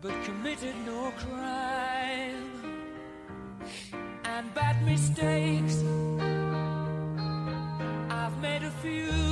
but committed no crime. And bad mistakes, I've made a few.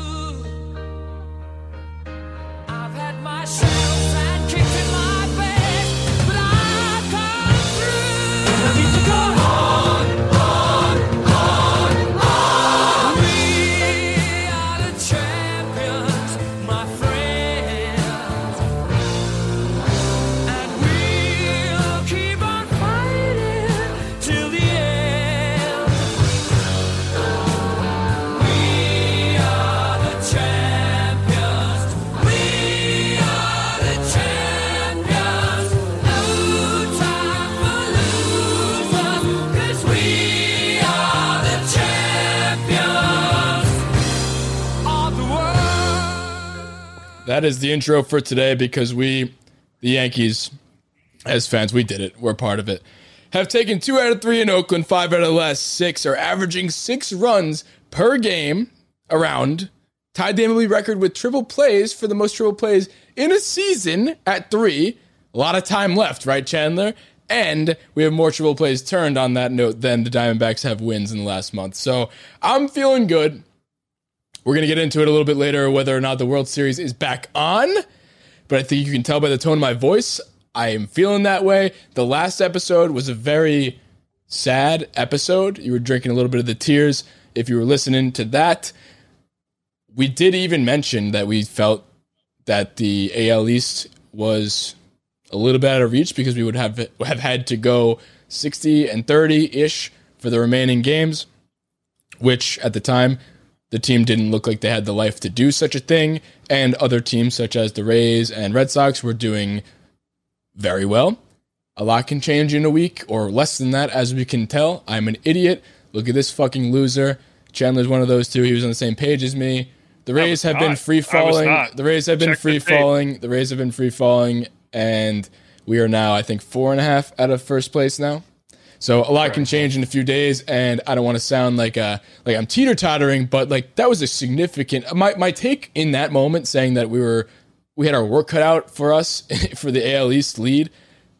That is the intro for today because we, the Yankees, as fans, we did it. We're part of it. Have taken two out of three in Oakland, five out of the last six, are averaging six runs per game around. Tied the MLB record with triple plays for the most triple plays in a season at three. A lot of time left, right, Chandler? And we have more triple plays turned on that note than the Diamondbacks have wins in the last month. So I'm feeling good. We're going to get into it a little bit later whether or not the World Series is back on. But I think you can tell by the tone of my voice, I am feeling that way. The last episode was a very sad episode. You were drinking a little bit of the tears if you were listening to that. We did even mention that we felt that the AL East was a little bit out of reach because we would have have had to go 60 and 30 ish for the remaining games, which at the time the team didn't look like they had the life to do such a thing, and other teams such as the Rays and Red Sox were doing very well. A lot can change in a week or less than that, as we can tell. I'm an idiot. Look at this fucking loser. Chandler's one of those two. He was on the same page as me. The Rays have been free falling. The Rays have been Check free tape. falling. The Rays have been free falling, and we are now, I think, four and a half out of first place now. So a lot can change in a few days, and I don't want to sound like uh like I'm teeter tottering, but like that was a significant. My my take in that moment, saying that we were we had our work cut out for us for the AL East lead.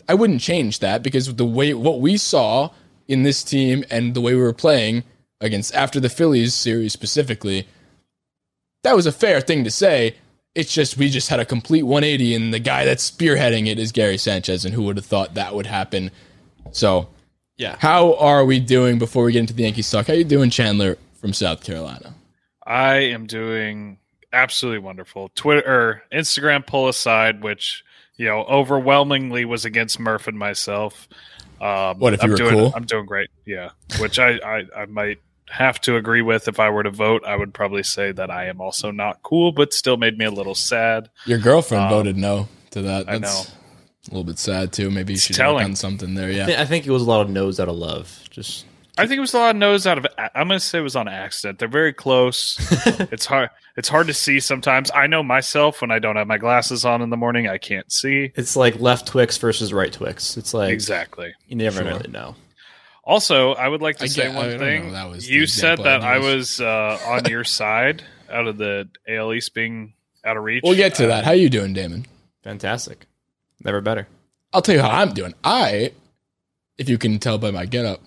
I wouldn't change that because the way what we saw in this team and the way we were playing against after the Phillies series specifically, that was a fair thing to say. It's just we just had a complete 180, and the guy that's spearheading it is Gary Sanchez, and who would have thought that would happen? So, Yeah. how are we doing before we get into the Yankees talk? How you doing, Chandler from South Carolina? I am doing absolutely wonderful. Twitter Instagram pull aside, which you know overwhelmingly was against Murph and myself. Um, What if you I'm were doing, cool? I'm doing great. Yeah, which I, I I might have to agree with if I were to vote. I would probably say that I am also not cool, but still made me a little sad. Your girlfriend Um, voted no to that. I That's know. A little bit sad too. Maybe you should telling. work on something there. I Yeah. I think it was a lot of no's out of love. Just I think it was a lot of no's out of. I'm going to say it was on accident. They're very close. it's hard. It's hard to see sometimes. I know myself when I don't have my glasses on in the morning, I can't see it's like left Twix versus right Twix. It's like exactly. you never Sure. really know. Also, I would like to I say get- one don't thing. that was you said example I that I was uh, on your side out of the AL East being out of reach. We'll get to Uh, that. How are you doing, Damon? Fantastic. Never better. I'll tell you how I'm doing. I, if you can tell by my getup,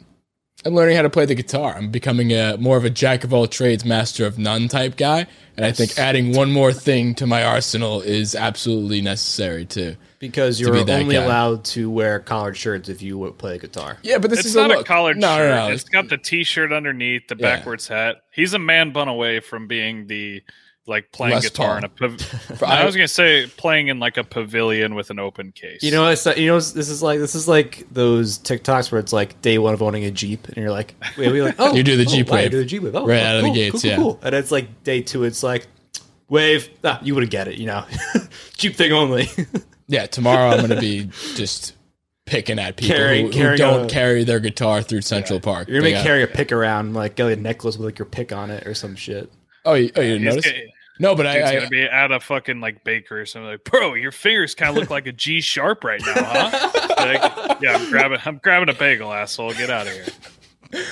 I'm learning how to play the guitar. I'm becoming a more of a jack of all trades, master of none type guy. And I think adding one more thing to my arsenal is absolutely necessary too. Because you're that only guy. allowed to wear collared shirts if you play guitar. Yeah, but this It's is not a, look. collared no, shirt. No, no, it's got the T-shirt underneath, the Yeah. backwards hat. He's a man bun away from being the like playing Les guitar Paul. in a. Pav- For- I was gonna say playing in like a pavilion with an open case. You know, it's, you know, this is like this is like those TikToks where it's like day one of owning a Jeep, and you're like, wait, we're like, oh, You do the oh, Jeep wow, you wave. do the Jeep wave, oh, Right oh, out of the cool, gates, cool, cool, yeah. cool. And it's like day two, it's like wave. Ah, you wouldn't get it, you know, Jeep thing only. Yeah, tomorrow I'm going to be just picking at people Carry- who, who don't a- carry their guitar through Central Park. You're gonna carry a pick around, like get a necklace with like your pick on it or some shit. Oh, you, oh, you didn't He's notice? gonna- No, but Dude's I, gonna be at a fucking like baker or something like, bro, your fingers kind of look like a G sharp right now, huh? Like, yeah, I'm grabbing, I'm grabbing a bagel, asshole. Get out of here.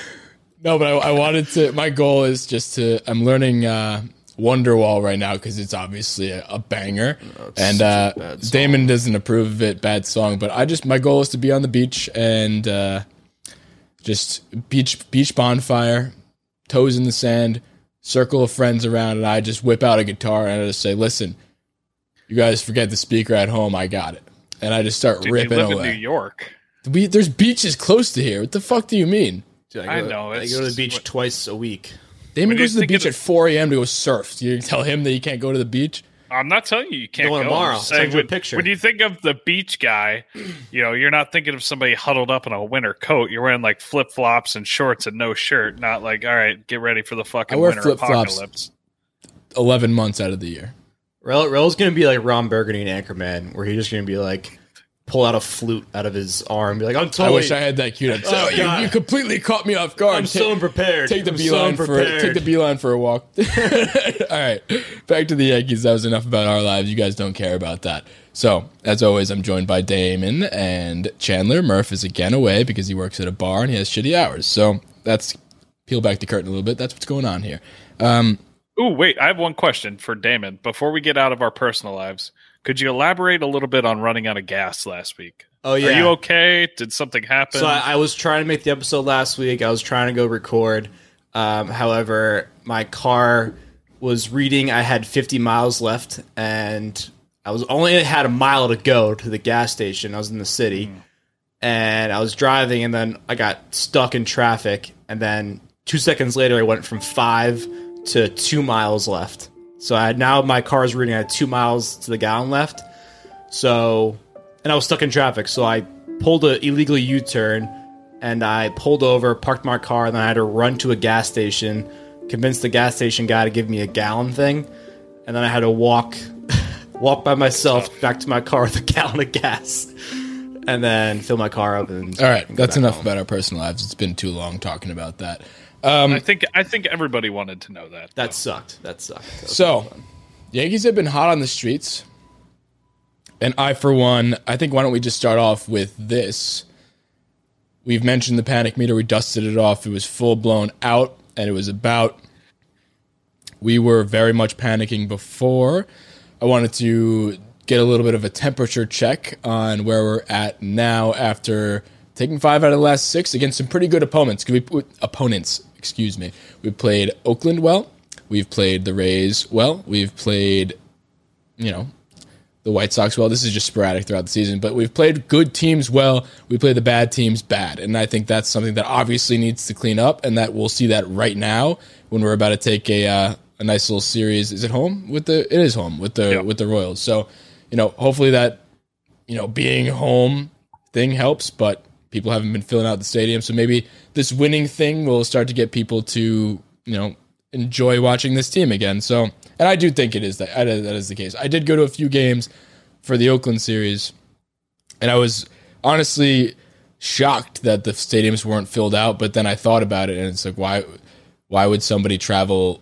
no, but I, I wanted to. My goal is just to. I'm learning. Uh, Wonderwall right now because it's obviously a, a banger, it's and uh, a. Damon doesn't approve of it. Bad song, but I just my goal is to be on the beach and uh, just beach beach bonfire, toes in the sand, circle of friends around, and I just whip out a guitar and I just say, "Listen, you guys forget the speaker at home. I got it." And I just start Dude, you ripping live in away. New York. We, there's beaches close to here. What the fuck do you mean? Dude, I go- know, I go to the beach what- twice a week. Damon goes to the beach the- at 4 a.m. to go surf. You tell him that you can't go to the beach. I'm not telling you you can't Go go. tomorrow. I'm I'll just send saying you a when, picture. when you think of the beach guy, you know, you're not thinking of somebody huddled up in a winter coat. You're wearing like flip flops and shorts and no shirt. Not like, all right, get ready for the fucking I wear winter flip-flops. apocalypse. 11 months out of the year. Rel, Rel's gonna be like Ron Burgundy in Anchorman, where he's just gonna be like pull out a flute out of his arm, and be like, "I'm I wish I had that queued up. Oh, so Oh, you, God. you completely caught me off guard. I'm Take- so unprepared. Take the I'm beeline so for take the beeline for a walk. All right, back to the Yankees. That was enough about our lives. You guys don't care about that. So, as always, I'm joined by Damon and Chandler. Murph is again away because he works at a bar and he has shitty hours. So that's peel back the curtain a little bit. That's what's going on here. Um, Ooh, wait, I have one question for Damon. Before we get out of our personal lives, could you elaborate a little bit on running out of gas last week? Oh yeah. Are you okay? Did something happen? So I, I was trying to make the episode last week. I was trying to go record. Um, however, my car was reading I had 50 miles left, and I was only had a mile to go to the gas station. I was in the city, and I was driving, and then I got stuck in traffic, and then two seconds later, I went from five to two miles left. So I had, now my car is reading I had two miles to the gallon left. So, and I was stuck in traffic. So I pulled an illegal U turn and I pulled over, parked my car, and then I had to run to a gas station, convince the gas station guy to give me a gallon thing, and then I had to walk, walk by myself back to my car with a gallon of gas, and then fill my car up. And All right, that's enough home. about our personal lives. It's been too long talking about that. Um, I think I think everybody wanted to know that. That sucked. That sucked. That So, fun. Yankees have been hot on the streets. And I, for one, I think why don't we just start off with this? We've mentioned the panic meter. We dusted it off. It was full blown out, and it was about. We were very much panicking before. I wanted to get a little bit of a temperature check on where we're at now after taking five out of the last six against some pretty good opponents. 'Cause We opponents, excuse me. We've played Oakland well. We've played the Rays well. We've played, you know, the White Sox well. This is just sporadic throughout the season, but we've played good teams well. We play the bad teams bad, and I think that's something that obviously needs to clean up, and that we'll see that right now when we're about to take a uh, a nice little series. Is it home with the? It is home with the Yeah. with the Royals. So, you know, hopefully that you know being home thing helps, but people haven't been filling out the stadium, so maybe this winning thing will start to get people to you know enjoy watching this team again. So, and I do think it is that that is the case. I did go to a few games for the Oakland series, and I was honestly shocked that the stadiums weren't filled out. But then I thought about it, and it's like, why, why would somebody travel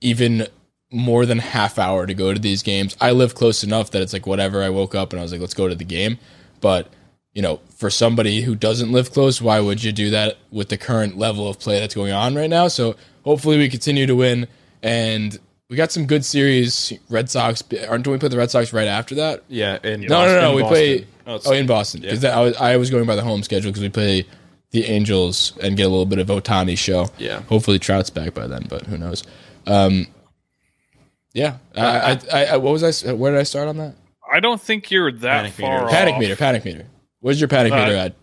even more than half hour to go to these games? I live close enough that it's like whatever. I woke up and I was like, let's go to the game. But you know, for somebody who doesn't live close, why would you do that with the current level of play that's going on right now? So hopefully we continue to win and. We got some good series. Red Sox aren't don't we play the Red Sox right after that? yeah. In No, no, no. in We Boston. play. Oh, Oh, in Boston because I was I was going by the home schedule because we play the Angels and get a little bit of Ohtani show. Yeah. Hopefully Trout's back by then, but who knows? Um, yeah. I, I, I, I what was I? s- Where did I start on that? I don't think you're that Panic far meter. off. Panic meter. Panic meter. Where's your panic Uh, meter at?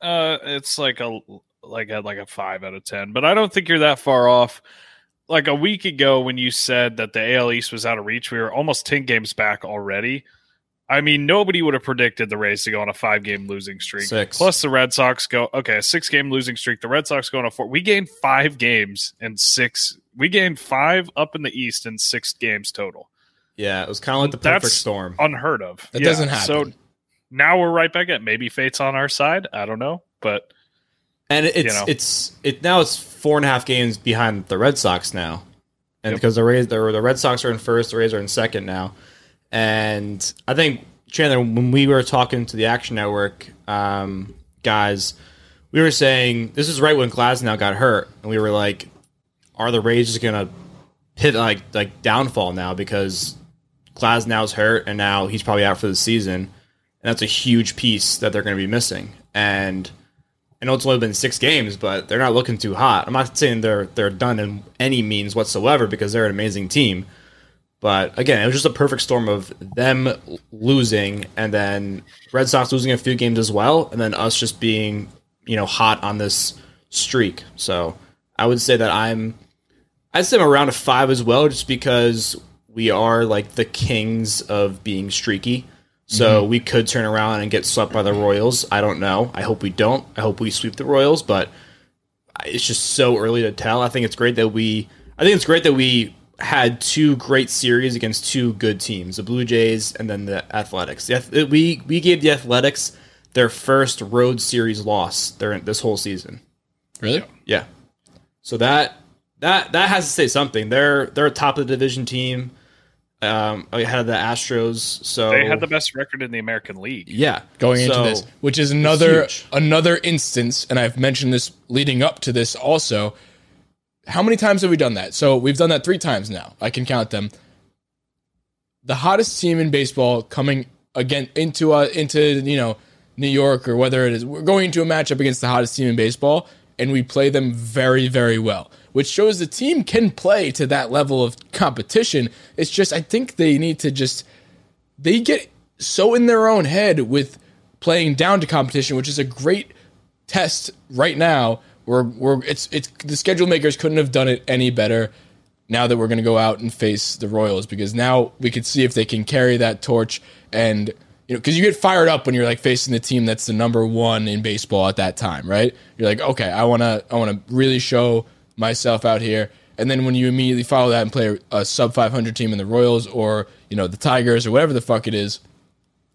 Uh, it's like a like a like a five out of ten, but I don't think you're that far off. Like a week ago, when you said that the AL East was out of reach, we were almost ten games back already. I mean, nobody would have predicted the Rays to go on a five game losing streak. Six. Plus, the Red Sox go okay, a six game losing streak. The Red Sox go on a four. We gained five games and six. We gained five up in the East in six games total. Yeah, it was kind of like the perfect That's storm. Unheard of. That Yeah, doesn't happen. So now we're right back at maybe fate's on our side. I don't know, but And it's you know. it's it now it's four and a half games behind the Red Sox now, and Yep. because the Rays the, the Red Sox are in first, the Rays are in second now, and I think Chandler when we were talking to the Action Network um, guys, we were saying this is right when Glasnow got hurt, and we were like, are the Rays just gonna hit like like downfall now because Glasnow's hurt and now he's probably out for the season, and that's a huge piece that they're going to be missing. And I know it's only been six games, but they're not looking too hot. I'm not saying they're they're done in any means whatsoever because they're an amazing team. But again, it was just a perfect storm of them losing and then Red Sox losing a few games as well, and then us just being, you know, hot on this streak. So I would say that I'm I'd say I'm around a five as well, just because we are like the kings of being streaky. So mm-hmm. we could turn around and get swept by the Royals. I don't know. I hope we don't. I hope we sweep the Royals, but it's just so early to tell. I think it's great that we I think it's great that we had two great series against two good teams, the Blue Jays and then the Athletics. The, we we gave the Athletics their first road series loss during this whole season. Really? Yeah. So that that that has to say something. They're they're a top of the division team. Um, ahead of the Astros. So They had the best record in the American League. yeah Going into this, which is another another instance, and I've mentioned this leading up to this also. How many times have we done that? So we've done that three times now. I can count them. The hottest team in baseball coming again into uh, into you know New York or whether it is we're going into a matchup against the hottest team in baseball, and we play them very very well, which shows the team can play to that level of competition. It's just I think they need to just they get so in their own head with playing down to competition, which is a great test right now. We're, we're it's it's the schedule makers couldn't have done it any better. Now that we're going to go out and face the Royals, because now we could see if they can carry that torch, and you know, because you get fired up when you're like facing the team that's the number one in baseball at that time, right? You're like, okay, I want to I want to really show myself out here, and then when you immediately follow that and play a sub 500 team in the Royals or you know the Tigers or whatever the fuck it is,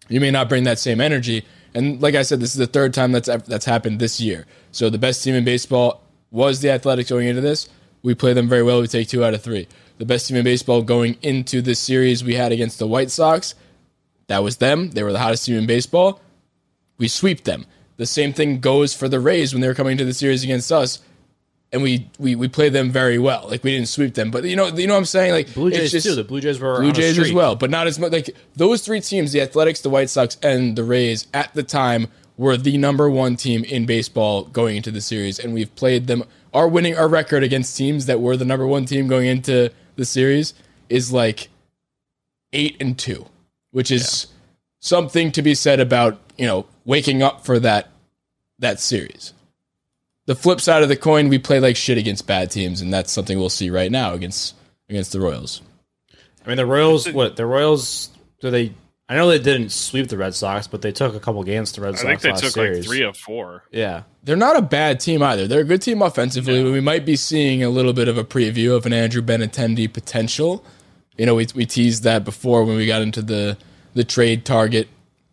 you may not bring that same energy. And like I said, this is the third time that's that's happened this year. So the best team in baseball was the Athletics going into this. We play them very well. We take two out of three. The best team in baseball going into this series we had against the White Sox, that was them. They were the hottest team in baseball. We sweep them. The same thing goes for the Rays when they were coming to the series against us, and we we we played them very well. Like we didn't sweep them, but you know you know what I'm saying. Like Blue Jays just- too. The Blue Jays were Blue Jays as well, but not as much. Like those three teams, the Athletics, the White Sox, and the Rays, at the time were the number one team in baseball going into the series, and we've played them. Our winning our record against teams that were the number one team going into the series is like eight and two, which is something to be said about you know waking up for that that series. The flip side of the coin, we play like shit against bad teams, and that's something we'll see right now against against the Royals. I mean, the Royals. What the Royals? Do they? I know they didn't sweep the Red Sox, but they took a couple games to Red I Sox. think they last took series. like three of four. Yeah, they're not a bad team either. They're a good team offensively. but We might be seeing a little bit of a preview of an Andrew Benintendi potential. You know, we, we teased that before when we got into the the trade target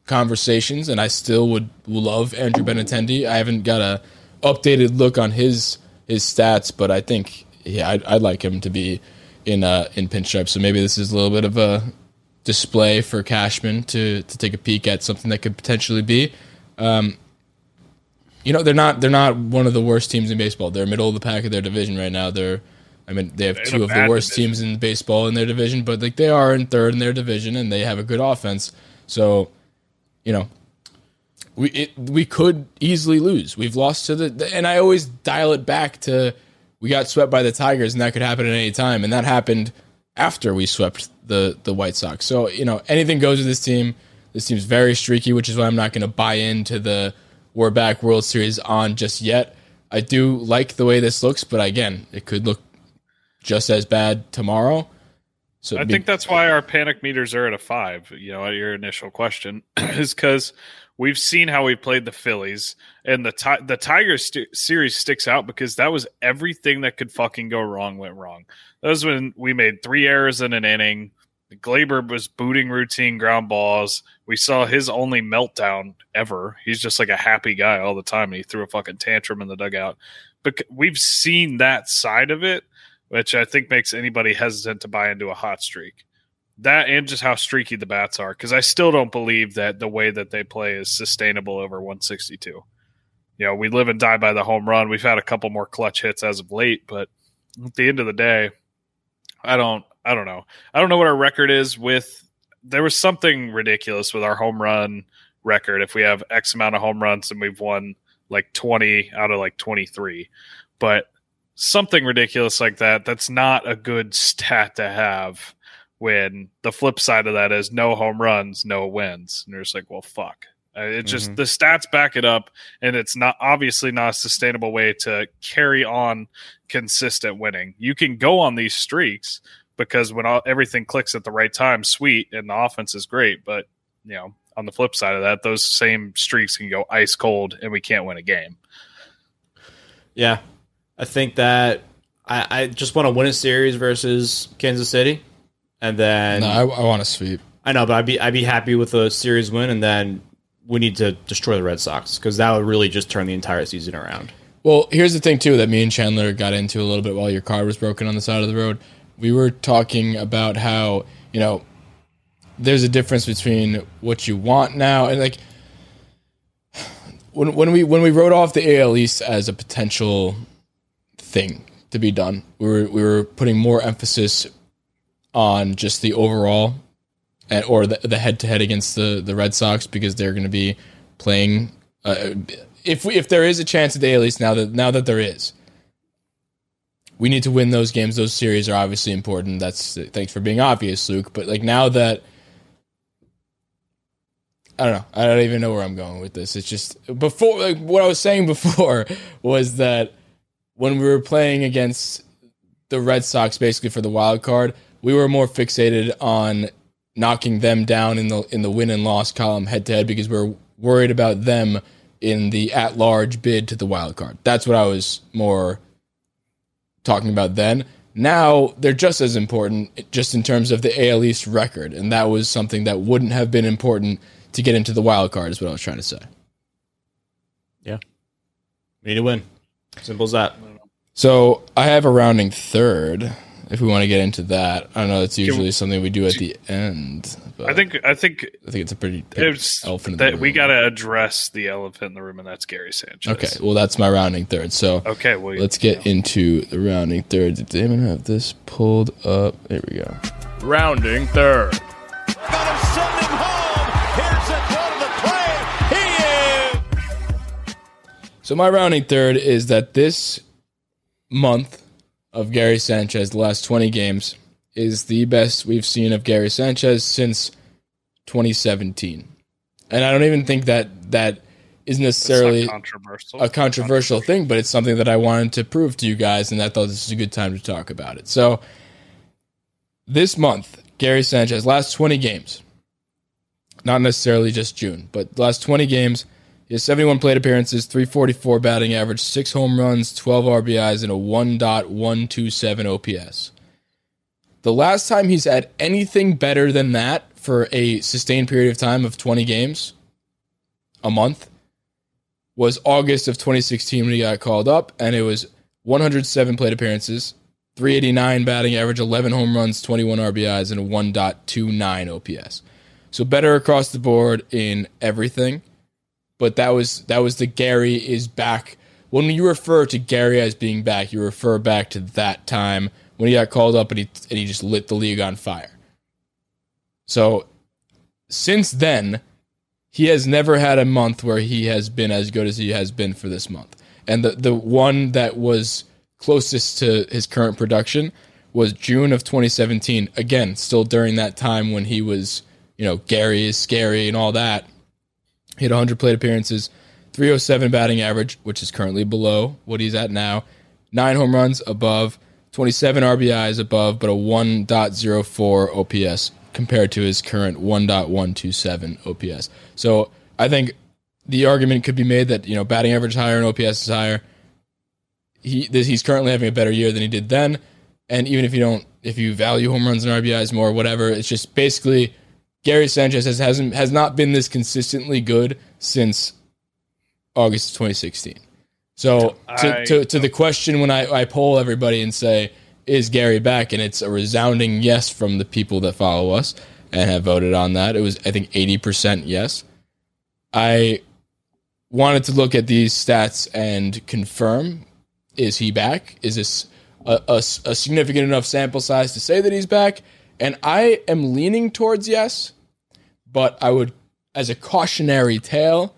conversations, and I still would love Andrew Benintendi. I haven't got a updated look on his his stats, but I think yeah, I'd, I'd like him to be in uh, in pinstripe. So maybe this is a little bit of a display for Cashman to to take a peek at something that could potentially be you know they're not they're not one of the worst teams in baseball. They're middle of the pack of their division right now. They're I mean they have They're two of the worst division. teams in baseball in their division, but like they are in third in their division and they have a good offense. So, you know, we it, we could easily lose. We've lost to the, and I always dial it back to we got swept by the Tigers and that could happen at any time and that happened after we swept the the White Sox. So, you know, anything goes with this team. This team's very streaky, which is why I'm not going to buy into the we're back World Series on just yet. I do like the way this looks, but again, it could look just as bad tomorrow. So I be- think that's why our panic meters are at a five. You know, at your initial question is because we've seen how we played the Phillies, and the ti- the Tigers st- series sticks out because that was everything that could fucking go wrong went wrong. That was when we made three errors in an inning. Gleyber was booting routine ground balls. We saw his only meltdown ever. He's just like a happy guy all the time, and he threw a fucking tantrum in the dugout. But we've seen that side of it, which I think makes anybody hesitant to buy into a hot streak. That and just how streaky the bats are, because I still don't believe that the way that they play is sustainable over 162. You know, we live and die by the home run. We've had a couple more clutch hits as of late, but at the end of the day, I don't. I don't know. I don't know what our record is with. There was something ridiculous with our home run record. If we have X amount of home runs and we've won like twenty out of like twenty three, but something ridiculous like that. That's not a good stat to have. When the flip side of that is no home runs, no wins, and you're just like, well, fuck. Uh, It's just Mhm. the stats back it up, and it's not obviously not a sustainable way to carry on consistent winning. You can go on these streaks because when all, everything clicks at the right time, sweet, and the offense is great. But you know, on the flip side of that, those same streaks can go ice cold, and we can't win a game. Yeah, I think that I, I just want to win a series versus Kansas City, and then No, I, I want to sweep. I know, but I'd be I'd be happy with a series win, and then we need to destroy the Red Sox because that would really just turn the entire season around. Well, here's the thing too that me and Chandler got into a little bit while your car was broken on the side of the road. We were talking about how you know there's a difference between what you want now and like when when we when we wrote off the AL East as a potential thing to be done, we were we were putting more emphasis on just the overall and or the the head to head against the the Red Sox because they're going to be playing. Uh, if we, if there is a chance at the AL East now that now that there is, we need to win those games. Those series are obviously important. That's thanks for being obvious, Luke. But like now that I don't know, I don't even know where I'm going with this. It's just before like what I was saying before was that when we were playing against the Red Sox, basically for the wild card, we were more fixated on knocking them down in the in the win and loss column head to head because we are worried about them in the at large bid to the wild card. That's what I was more talking about then. Now they're just as important, just in terms of the AL East record, and that was something that wouldn't have been important to get into the wild card. Is what I was trying to say. We need to win. Simple as that. So I have a rounding third. If we want to get into that, I know it's usually something we do at the end. But I think. I think I think it's a pretty it's elephant in the that we got to address the elephant in the room, and that's Gary Sanchez. Okay, well that's my rounding third. So Okay. Well, let's get into the rounding third. Did Damon have this pulled up? There we go. Rounding third. Got him sending home. Here's the throw to the plate. He is. So my rounding third is that this month of Gary Sanchez, the last 20 games, is the best we've seen of Gary Sanchez since 2017. And I don't even think that that is necessarily controversial. a controversial thing, but it's something that I wanted to prove to you guys, and I thought this is a good time to talk about it. So, this month, Gary Sanchez, last 20 games, not necessarily just June, but last 20 games, he has 71 plate appearances, 344 batting average, six home runs, 12 RBIs, and a 1.127 OPS. The last time he's had anything better than that for a sustained period of time of 20 games, a month, was August of 2016 when he got called up, and it was 107 plate appearances, 389 batting average, 11 home runs, 21 RBIs, and a 1.29 OPS. So better across the board in everything. But that was that was the Gary is back. When you refer to Gary as being back, you refer back to that time when he got called up and he and he just lit the league on fire. So since then, he has never had a month where he has been as good as he has been for this month. And the the one that was closest to his current production was June of 2017. Again, still during that time when he was, you know, Gary is scary and all that. He had 100 plate appearances, 307 batting average, which is currently below what he's at now. Nine home runs above, 27 RBIs above, but a 1.04 OPS compared to his current 1.127 OPS. So I think the argument could be made that you know batting average higher and OPS is higher. He he's currently having a better year than he did then, and even if you don't, if you value home runs and RBIs more, whatever, it's just basically Gary Sanchez has hasn't has not been this consistently good since August 2016. So to, I- to, to the question when I, I poll everybody and say, is Gary back? And it's a resounding yes from the people that follow us and have voted on that. It was, I think, 80% yes. I wanted to look at these stats and confirm is he back? Is this a a significant enough sample size to say that he's back. And I am leaning towards yes, but I would, as a cautionary tale,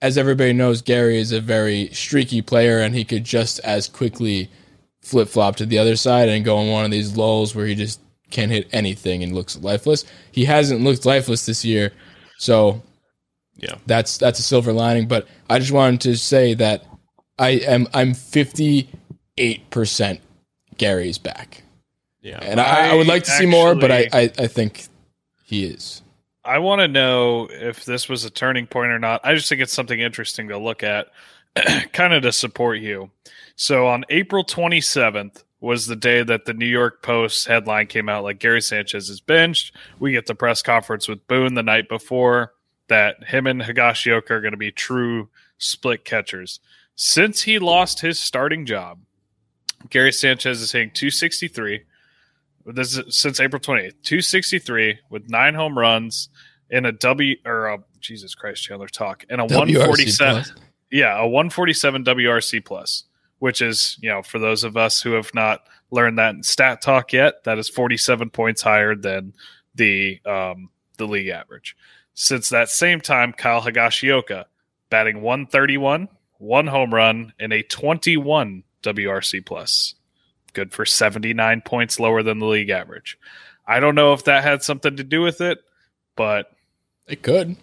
as everybody knows, Gary is a very streaky player, and he could just as quickly flip flop to the other side and go on one of these lulls where he just can't hit anything and looks lifeless. He hasn't looked lifeless this year, so Yeah. that's that's a silver lining. But I just wanted to say that I am I'm fifty eight percent Gary's back, Yeah. and I, I would like to see more, but I, I I think he is. I want to know if this was a turning point or not. I just think it's something interesting to look at, kind of to support you. So on April 27th was the day that the New York Post headline came out like Gary Sanchez is benched. We get the press conference with Boone the night before that him and Higashioka are going to be true split catchers. Since he lost his starting job, Gary Sanchez is hitting 263. This is since April 28th. 263 with nine home runs in a W or a, Jesus Christ, Chandler talk and a WRC 147. plus. Yeah, a 147 WRC plus, which is, you know, for those of us who have not learned that in stat talk yet, that is 47 points higher than the um, the league average. Since that same time, Kyle Higashioka batting 131, one home run, and a 21 WRC plus. Good for 79 points lower than the league average. I don't know if that had something to do with it, but It could.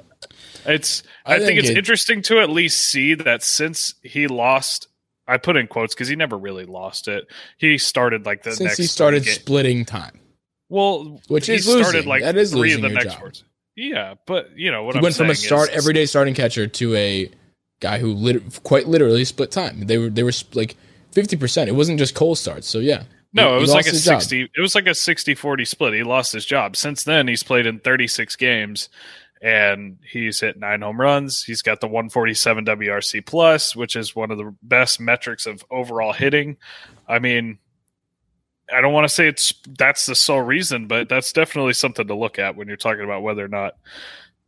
it's I I, think, think it's it- interesting to at least see that since he lost I put in quotes because he never really lost it. He started like the Since next he started splitting time, well, which he is started losing. like That is three losing of the next job. four. Yeah, but you know what he I'm went from a start is- everyday starting catcher to a guy who lit- quite literally split time. They were they were like fifty percent. It wasn't just cold starts. So yeah, No, He- it was like a his job. 60 it was like a 60-40 split. He lost his job. Since then he's played in 36 games and he's hit 9 home runs. He's got the 147 WRC plus, which is one of the best metrics of overall hitting. I mean, I don't want to say it's that's the sole reason, but that's definitely something to look at when you're talking about whether or not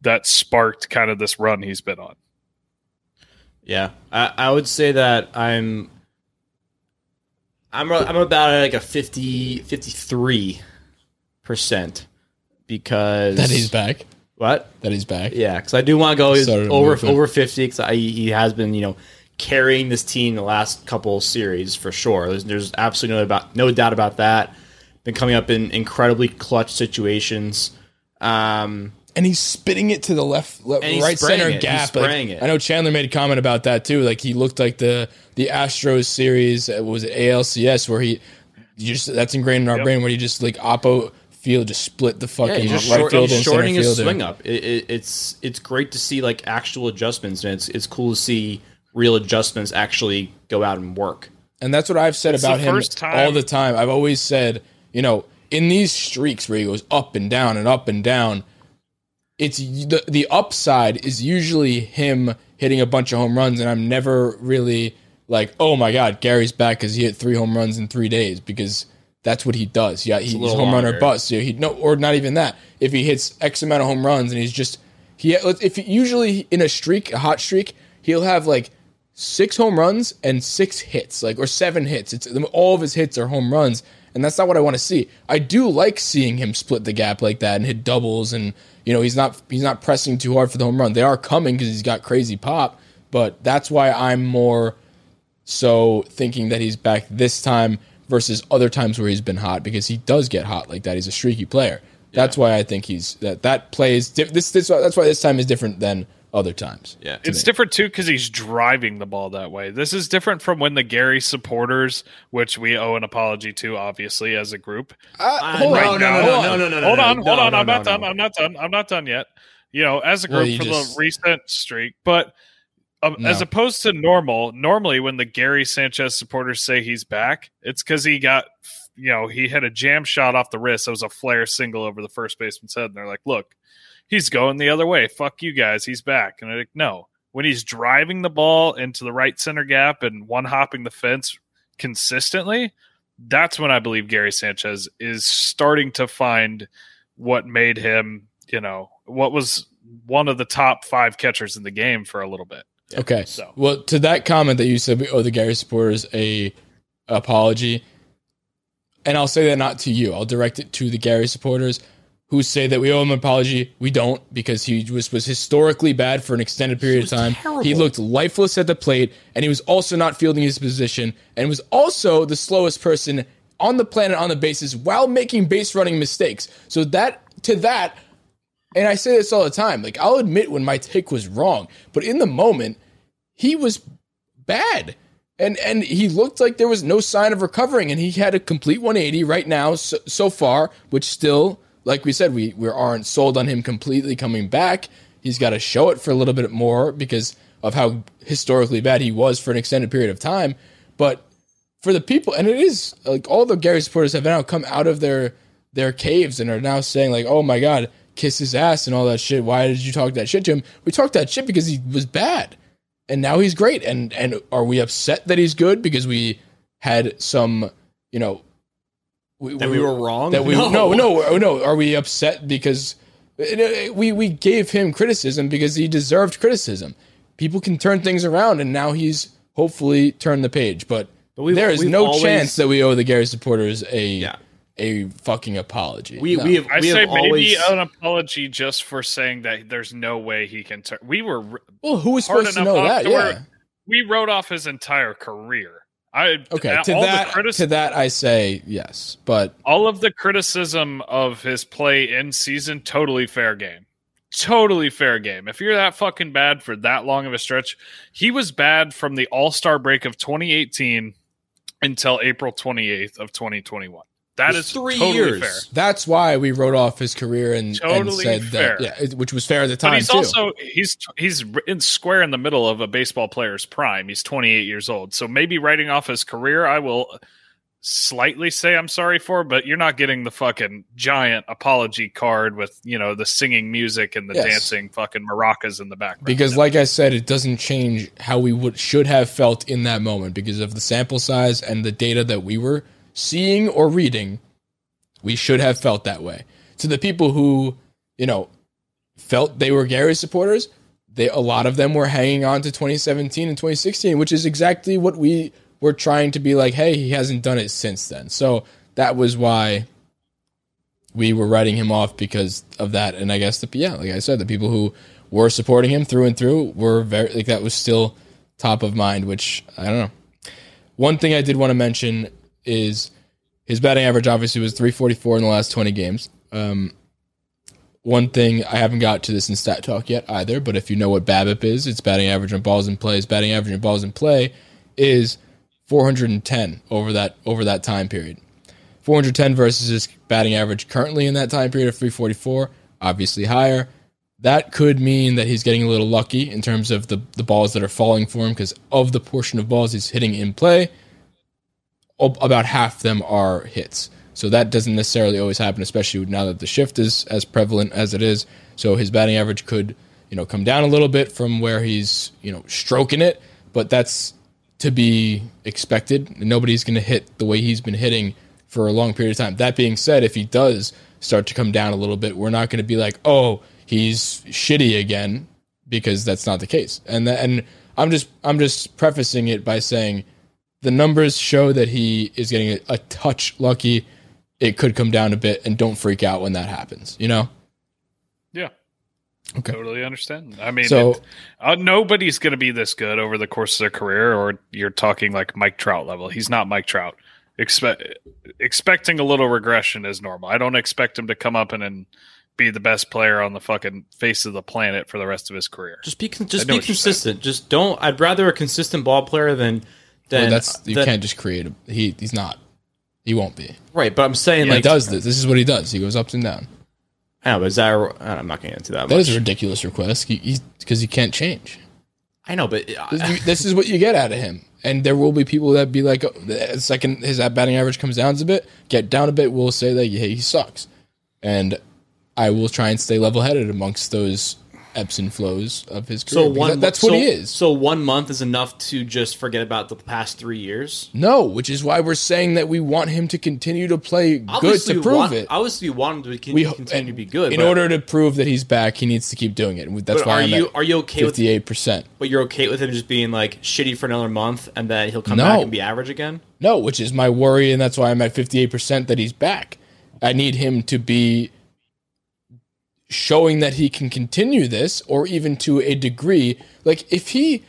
that sparked kind of this run he's been on. Yeah, I, I would say that I'm I'm I'm about like a 53 percent because that he's back. what That he's back. yeah because I do want to go Started over over 50 because he has been you know carrying this team the last couple series for sure. There's, there's absolutely no about no doubt about that. Been coming up in incredibly clutch situations. Um, and he's spitting it to the left, left And right center it. He's gap. Like, it. I know Chandler made a comment about that too. Like he looked like the the Astros series. uh, Was it ALCS where he you just that's ingrained in our Yep. brain where he just like oppo field just split the fucking he's just right short, field and center shortening his fielder. swing up. It, it, it's it's great to see like actual adjustments, and it's it's cool to see real adjustments actually go out and work. And that's what I've said It's about him first time- all the time. I've always said, you know, in these streaks where he goes up and down and up and down, it's the the upside is usually him hitting a bunch of home runs, and I'm never really like, oh my god, Gary's back because he hit three home runs in three days because that's what he does. Yeah, he's home run or longer. bust. So he no, or not even that. If he hits X amount of home runs and he's just he if he, usually in a streak, a hot streak, he'll have like six home runs and six hits, like or seven hits. It's all of his hits are home runs, and that's not what I want to see. I do like seeing him split the gap like that and hit doubles, and you know he's not he's not pressing too hard for the home run. They are coming because he's got crazy pop, but that's why I'm more so thinking that he's back this time versus other times where he's been hot because he does get hot like that. He's a streaky player. That's why I think he's that that plays this this that's why this time is different than other times. Yeah, It's different too because he's driving the ball that way. This is different from when the Gary supporters, which we owe an apology to, obviously as a group. Uh, hold right on, now- hold no, on. no, no, no, no, hold on, no, hold on. no, I'm no, not done. no. I'm not done. I'm not done yet. You know, as a group you for just- the recent streak, but um, No. as opposed to normal, normally when the Gary Sanchez supporters say he's back, it's because he got, you know, he had a jam shot off the wrist. It was a flare single over the first baseman's head, and they're like, "Look, he's going the other way. Fuck you guys. He's back." And I'm like, "No." When he's driving the ball into the right center gap and one hopping the fence consistently, that's when I believe Gary Sanchez is starting to find what made him, you know, what was one of the top five catchers in the game for a little bit. Okay. So- well, to that comment that you said, we owe the Gary supporters a apology. and I'll say that not to you. I'll direct it to the Gary supporters who say that we owe him an apology. We don't because he was was historically bad for an extended period of time. He looked lifeless at the plate, and he was also not fielding his position, and was also the slowest person on the planet on the bases while making base running mistakes. So that to that, and I say this all the time. Like I'll admit when my take was wrong, but in the moment, he was bad. And and he looked like there was no sign of recovering, and he had a complete 180 right now so, so far, which still, like we said, we we aren't sold on him completely coming back. He's got to show it for a little bit more because of how historically bad he was for an extended period of time. But for the people, and it is like all the Gary supporters have now come out of their their caves and are now saying like, "Oh my God, kiss his ass" and all that shit. Why did you talk that shit to him? We talked that shit because he was bad and now he's great. And and are we upset that he's good because we had some, you know, we, That we were wrong? That we No. no no no. Are we upset because uh, we we gave him criticism because he deserved criticism? People can turn things around, and now he's hopefully turned the page. But, we've- there is no always- chance that we owe the Gary supporters a Yeah. a fucking apology. We No. we have I we say have maybe always an apology just for saying that there's no way he can turn. We were well, who was hard supposed to know that? Yeah. we wrote off his entire career. I Okay. Uh, all To that to that I say yes, but all of the criticism of his play in season totally fair game totally fair game if you're that fucking bad for that long of a stretch he was bad from the all-star break of 2018 until april 28th of 2021 That is three totally years. fair That's why we wrote off his career and, and said fair. that, yeah, which was fair at the but time he's too. also he's he's in square in the middle of a baseball player's prime he's 28 years old so maybe writing off his career i will slightly say i'm sorry for but you're not getting the fucking giant apology card with you know the singing music and the Yes. dancing fucking maracas in the background because, like I said, it doesn't change how we would should have felt in that moment because of the sample size and the data that we were seeing or reading. We should have felt that way. To the people who, you know, felt they were Gary supporters, they a lot of them were hanging on to 2017 and 2016, which is exactly what we were trying to be like. Hey, he hasn't done it since then. So that was why we were writing him off because of that. And I guess the yeah, like I said, the people who were supporting him through and through were very like that was still top of mind. Which I don't know. One thing I did want to mention is his batting average obviously was 344 in the last 20 games. Um, one thing I haven't got to this in stat talk yet either, but if you know what BABIP is, it's batting average on balls in play. His batting average on balls in play is 410 over that over that time period. 410 versus his batting average currently in that time period of 344, obviously higher. That could mean that he's getting a little lucky in terms of the, the balls that are falling for him because of the portion of balls he's hitting in play, about half them are hits. So that doesn't necessarily always happen, especially now that the shift is as prevalent as it is. So his batting average could, you know, come down a little bit from where he's, you know, stroking it, but that's to be expected. Nobody's going to hit the way he's been hitting for a long period of time. That being said, if he does start to come down a little bit, we're not going to be like, "Oh, he's shitty again," because that's not the case. And tha- and I'm just I'm just prefacing it by saying the numbers show that he is getting a, a touch lucky. It could come down a bit, and don't freak out when that happens. You know. yeah Okay. totally understand i mean So- it- uh, nobody's going to be this good over the course of their career or you're talking like mike trout level he's not mike trout Expect, expecting a little regression is normal i don't expect him to come up and, and be the best player on the fucking face of the planet for the rest of his career Just be con- just be what you're saying. consistent. Just don't. I'd rather a consistent ball player than than Well, that's you than- can't just create a. He he's not. He won't be. right. But I'm saying he like does this. This is what he does. He goes up and down. I know, but is that? I'm not going to get into that. That much. is a ridiculous request. He because he can't change. I know, but uh, This, this is what you get out of him. And there will be people that be like, oh, the second his batting average comes down a bit, get down a bit, We'll say that hey, he sucks. And I will try and stay level headed amongst those ebbs and flows of his career. So one that- that's what so- he is. So one month is enough to just forget about the past three years. no, which is why we're saying that we want him to continue to play good to prove want, it. Obviously, we want him to con- We continue to be good. In but- order to prove that he's back, he needs to keep doing it. And That's why are I'm you at are you okay with? fifty-eight percent. But you're okay with him just being like shitty for another month, and then he'll come No. back and be average again. No, which is my worry, and that's why I'm at 58% that he's back. I need him to be showing that he can continue this, or even to a degree. Like, if he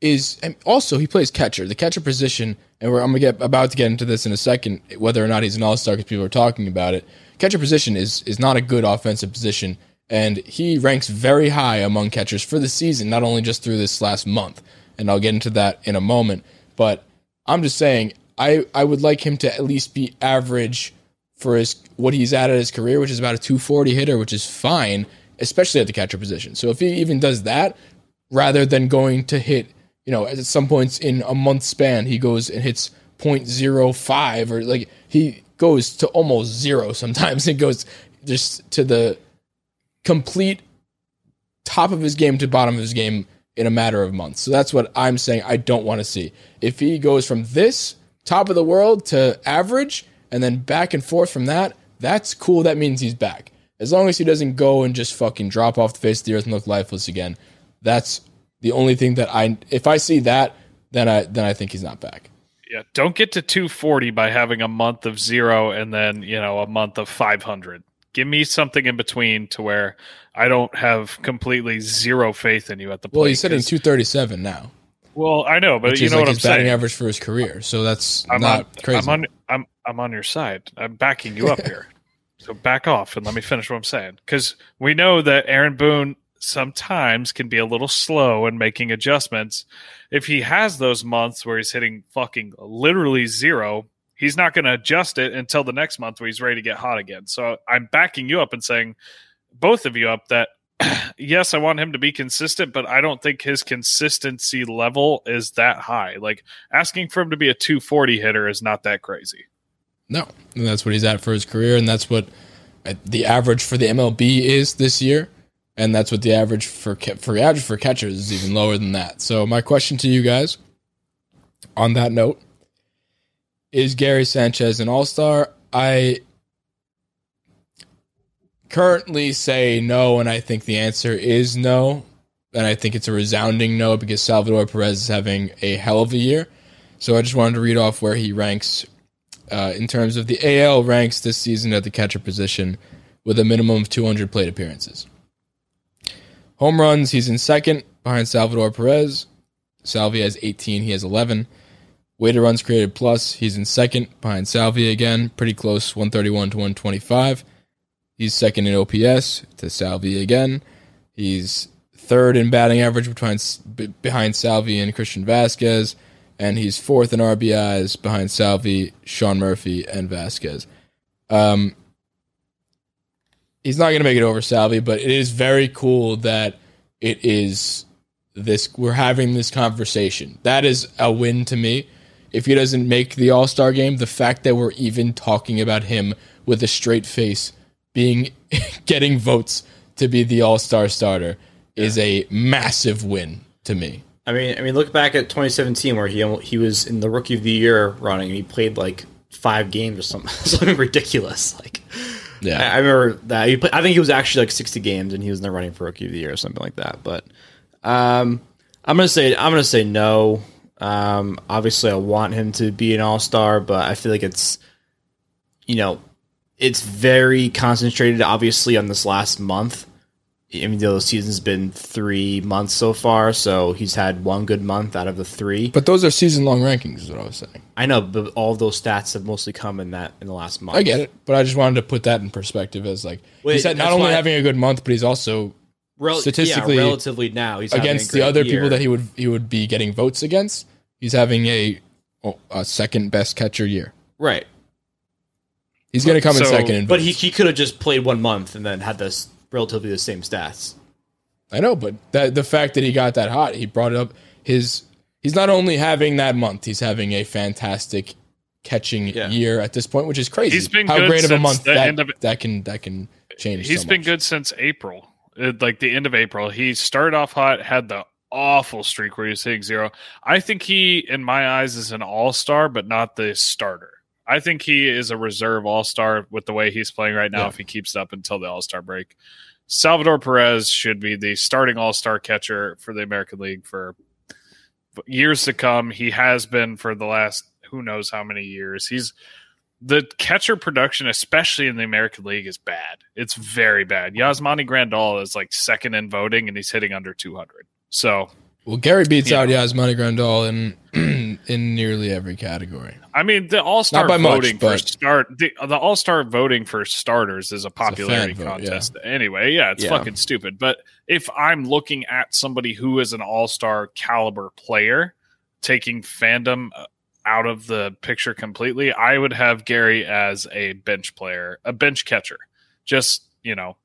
is, also he plays catcher, the catcher position, and I'm gonna get about to get into this in a second, whether or not he's an all star, because people are talking about it. Catcher position is is not a good offensive position, and he ranks very high among catchers for the season, not only just through this last month. And I'll get into that in a moment, but I'm just saying I I would like him to at least be average for his what he's at at his career, which is about a 240 hitter, which is fine, especially at the catcher position. So if he even does that, rather than going to hit, you know, at some points in a month span, he goes and hits 0.05 or like he goes to almost zero sometimes. It goes just to the complete top of his game to bottom of his game in a matter of months. So that's what I'm saying I don't want to see. If he goes from this top of the world to average and then back and forth from that, that's cool. That means he's back. As long as he doesn't go and just fucking drop off the face of the earth and look lifeless again, that's the only thing that I if I see that, then I then I think he's not back. Yeah, don't get to 240 by having a month of zero and then you know a month of 500. Give me something in between to where I don't have completely zero faith in you at the. Well, you said he's hitting 'cause- 237 now, Well, I know, but you know like what I'm batting saying. average for his career. So that's I'm not on, crazy. I'm on. I'm I'm on your side. I'm backing you up here. So back off and let me finish what I'm saying. Because we know that Aaron Boone sometimes can be a little slow in making adjustments. If he has those months where he's hitting fucking literally zero, he's not going to adjust it until the next month where he's ready to get hot again. So I'm backing you up and saying, both of you up, that yes, I want him to be consistent, but I don't think his consistency level is that high. Like asking for him to be a 240 hitter is not that crazy. No, and that's what he's at for his career, and that's what uh, the average for the MLB is this year, and that's what the average for for average for catchers is even lower than that. So my question to you guys, on that note, is Gary Sanchez an All Star? I currently say no, and I think the answer is no, and I think it's a resounding no because Salvador Perez is having a hell of a year. So I just wanted to read off where he ranks uh, in terms of the AL ranks this season at the catcher position with a minimum of 200 plate appearances. Home runs, he's in second behind Salvador Perez. Salvi has 18, he has 11. Weighted runs created plus, he's in second behind Salvi again, pretty close, 131 to 125. He's second in OPS to Salvi again. He's third in batting average between, behind Salvi and Christian Vasquez and he's fourth in RBIs behind Salvi, Sean Murphy, and Vasquez. Um, he's not going to make it over Salvi, but it is very cool that it is this. We're having this conversation. That is a win to me. If he doesn't make the All Star game, the fact that we're even talking about him with a straight face being getting votes to be the All Star starter is a massive win to me. I mean, I mean, look back at 2017 where he he was in the Rookie of the Year running and he played like five games or something, something ridiculous. Like, Yeah. I, I remember that. He played, I think he was actually like 60 games and he was in the running for Rookie of the Year or something like that. But um, I'm gonna say I'm gonna say no. Um, obviously, I want him to be an All Star, but I feel like it's you know it's very concentrated, obviously, on this last month. I mean, the season's been three months so far, so he's had one good month out of the three. But those are season long rankings, is what I was saying. I know, but all those stats have mostly come in that in the last month. I get it, but I just wanted to put that in perspective as like Wait, he said, not only having a good month, but he's also Rel- statistically yeah, relatively now he's against the other year. people that he would he would be getting votes against. He's having a, oh, a second best catcher year. right. He's going to come in second. In But he he could have just played one month and then had this relatively the same stats. I know, but that the fact that he got that hot, he brought up his. He's not only having that month, he's having a fantastic catching Yeah. year at this point, which is crazy. He's been how good great of a month that, of- that can that can change. He's so been much. good since April. Uh, like the end of April. He started off hot, had the awful streak where he was hitting zero. I think he, in my eyes, is an all star, but not the starter. I think he is a reserve all star with the way he's playing right now. Yeah. If he keeps up until the all star break, Salvador Perez should be the starting all star catcher for the American League for years to come. He has been for the last who knows how many years. He's the catcher production, especially in the American League, is bad. It's very bad. Yasmani Grandal is like second in voting, and he's hitting under 200. So, Well, Gary beats Yeah. out Yasmani Grandal in in nearly every category. I mean, the All Star Not by much, for but- start the, the All Star voting for starters is a popularity vote, contest. Anyway, yeah, it's Yeah. fucking stupid. But if I'm looking at somebody who is an All Star caliber player, taking fandom uh, out of the picture completely, I would have Gary as a bench player, a bench catcher. Just you know,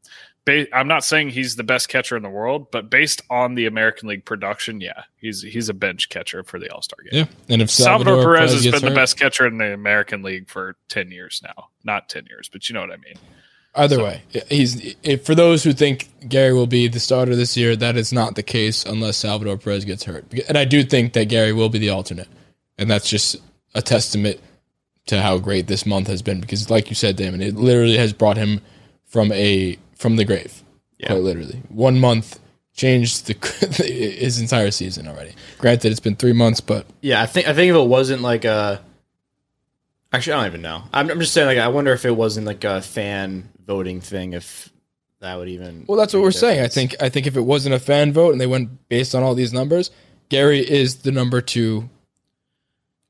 ba- I'm not saying he's the best catcher in the world, but based on the American League production, yeah, he's he's a bench catcher for the All Star game. Yeah, and if Salvador, Salvador, Perez has been the best catcher in the American League for 10 years now. Not 10 years, but you know what I mean. Either So- way, he's for those who think Gary will be the starter this year, that is not the case unless Salvador Perez gets hurt. And I do think that Gary will be the alternate, and that's just a testament to how great this month has been. Because, like you said, Damin, it literally has brought him from a from the grave, quite literally. One month changed the, his entire season already. Granted, it's been three months, but Yeah, I think I think if it wasn't like a, actually, I don't even know. I'm, I'm just saying, like, I wonder if it wasn't like a fan voting thing, if that would even. Well, that's what we're a saying. I think I think if it wasn't a fan vote and they went based on all these numbers, Gary is the number two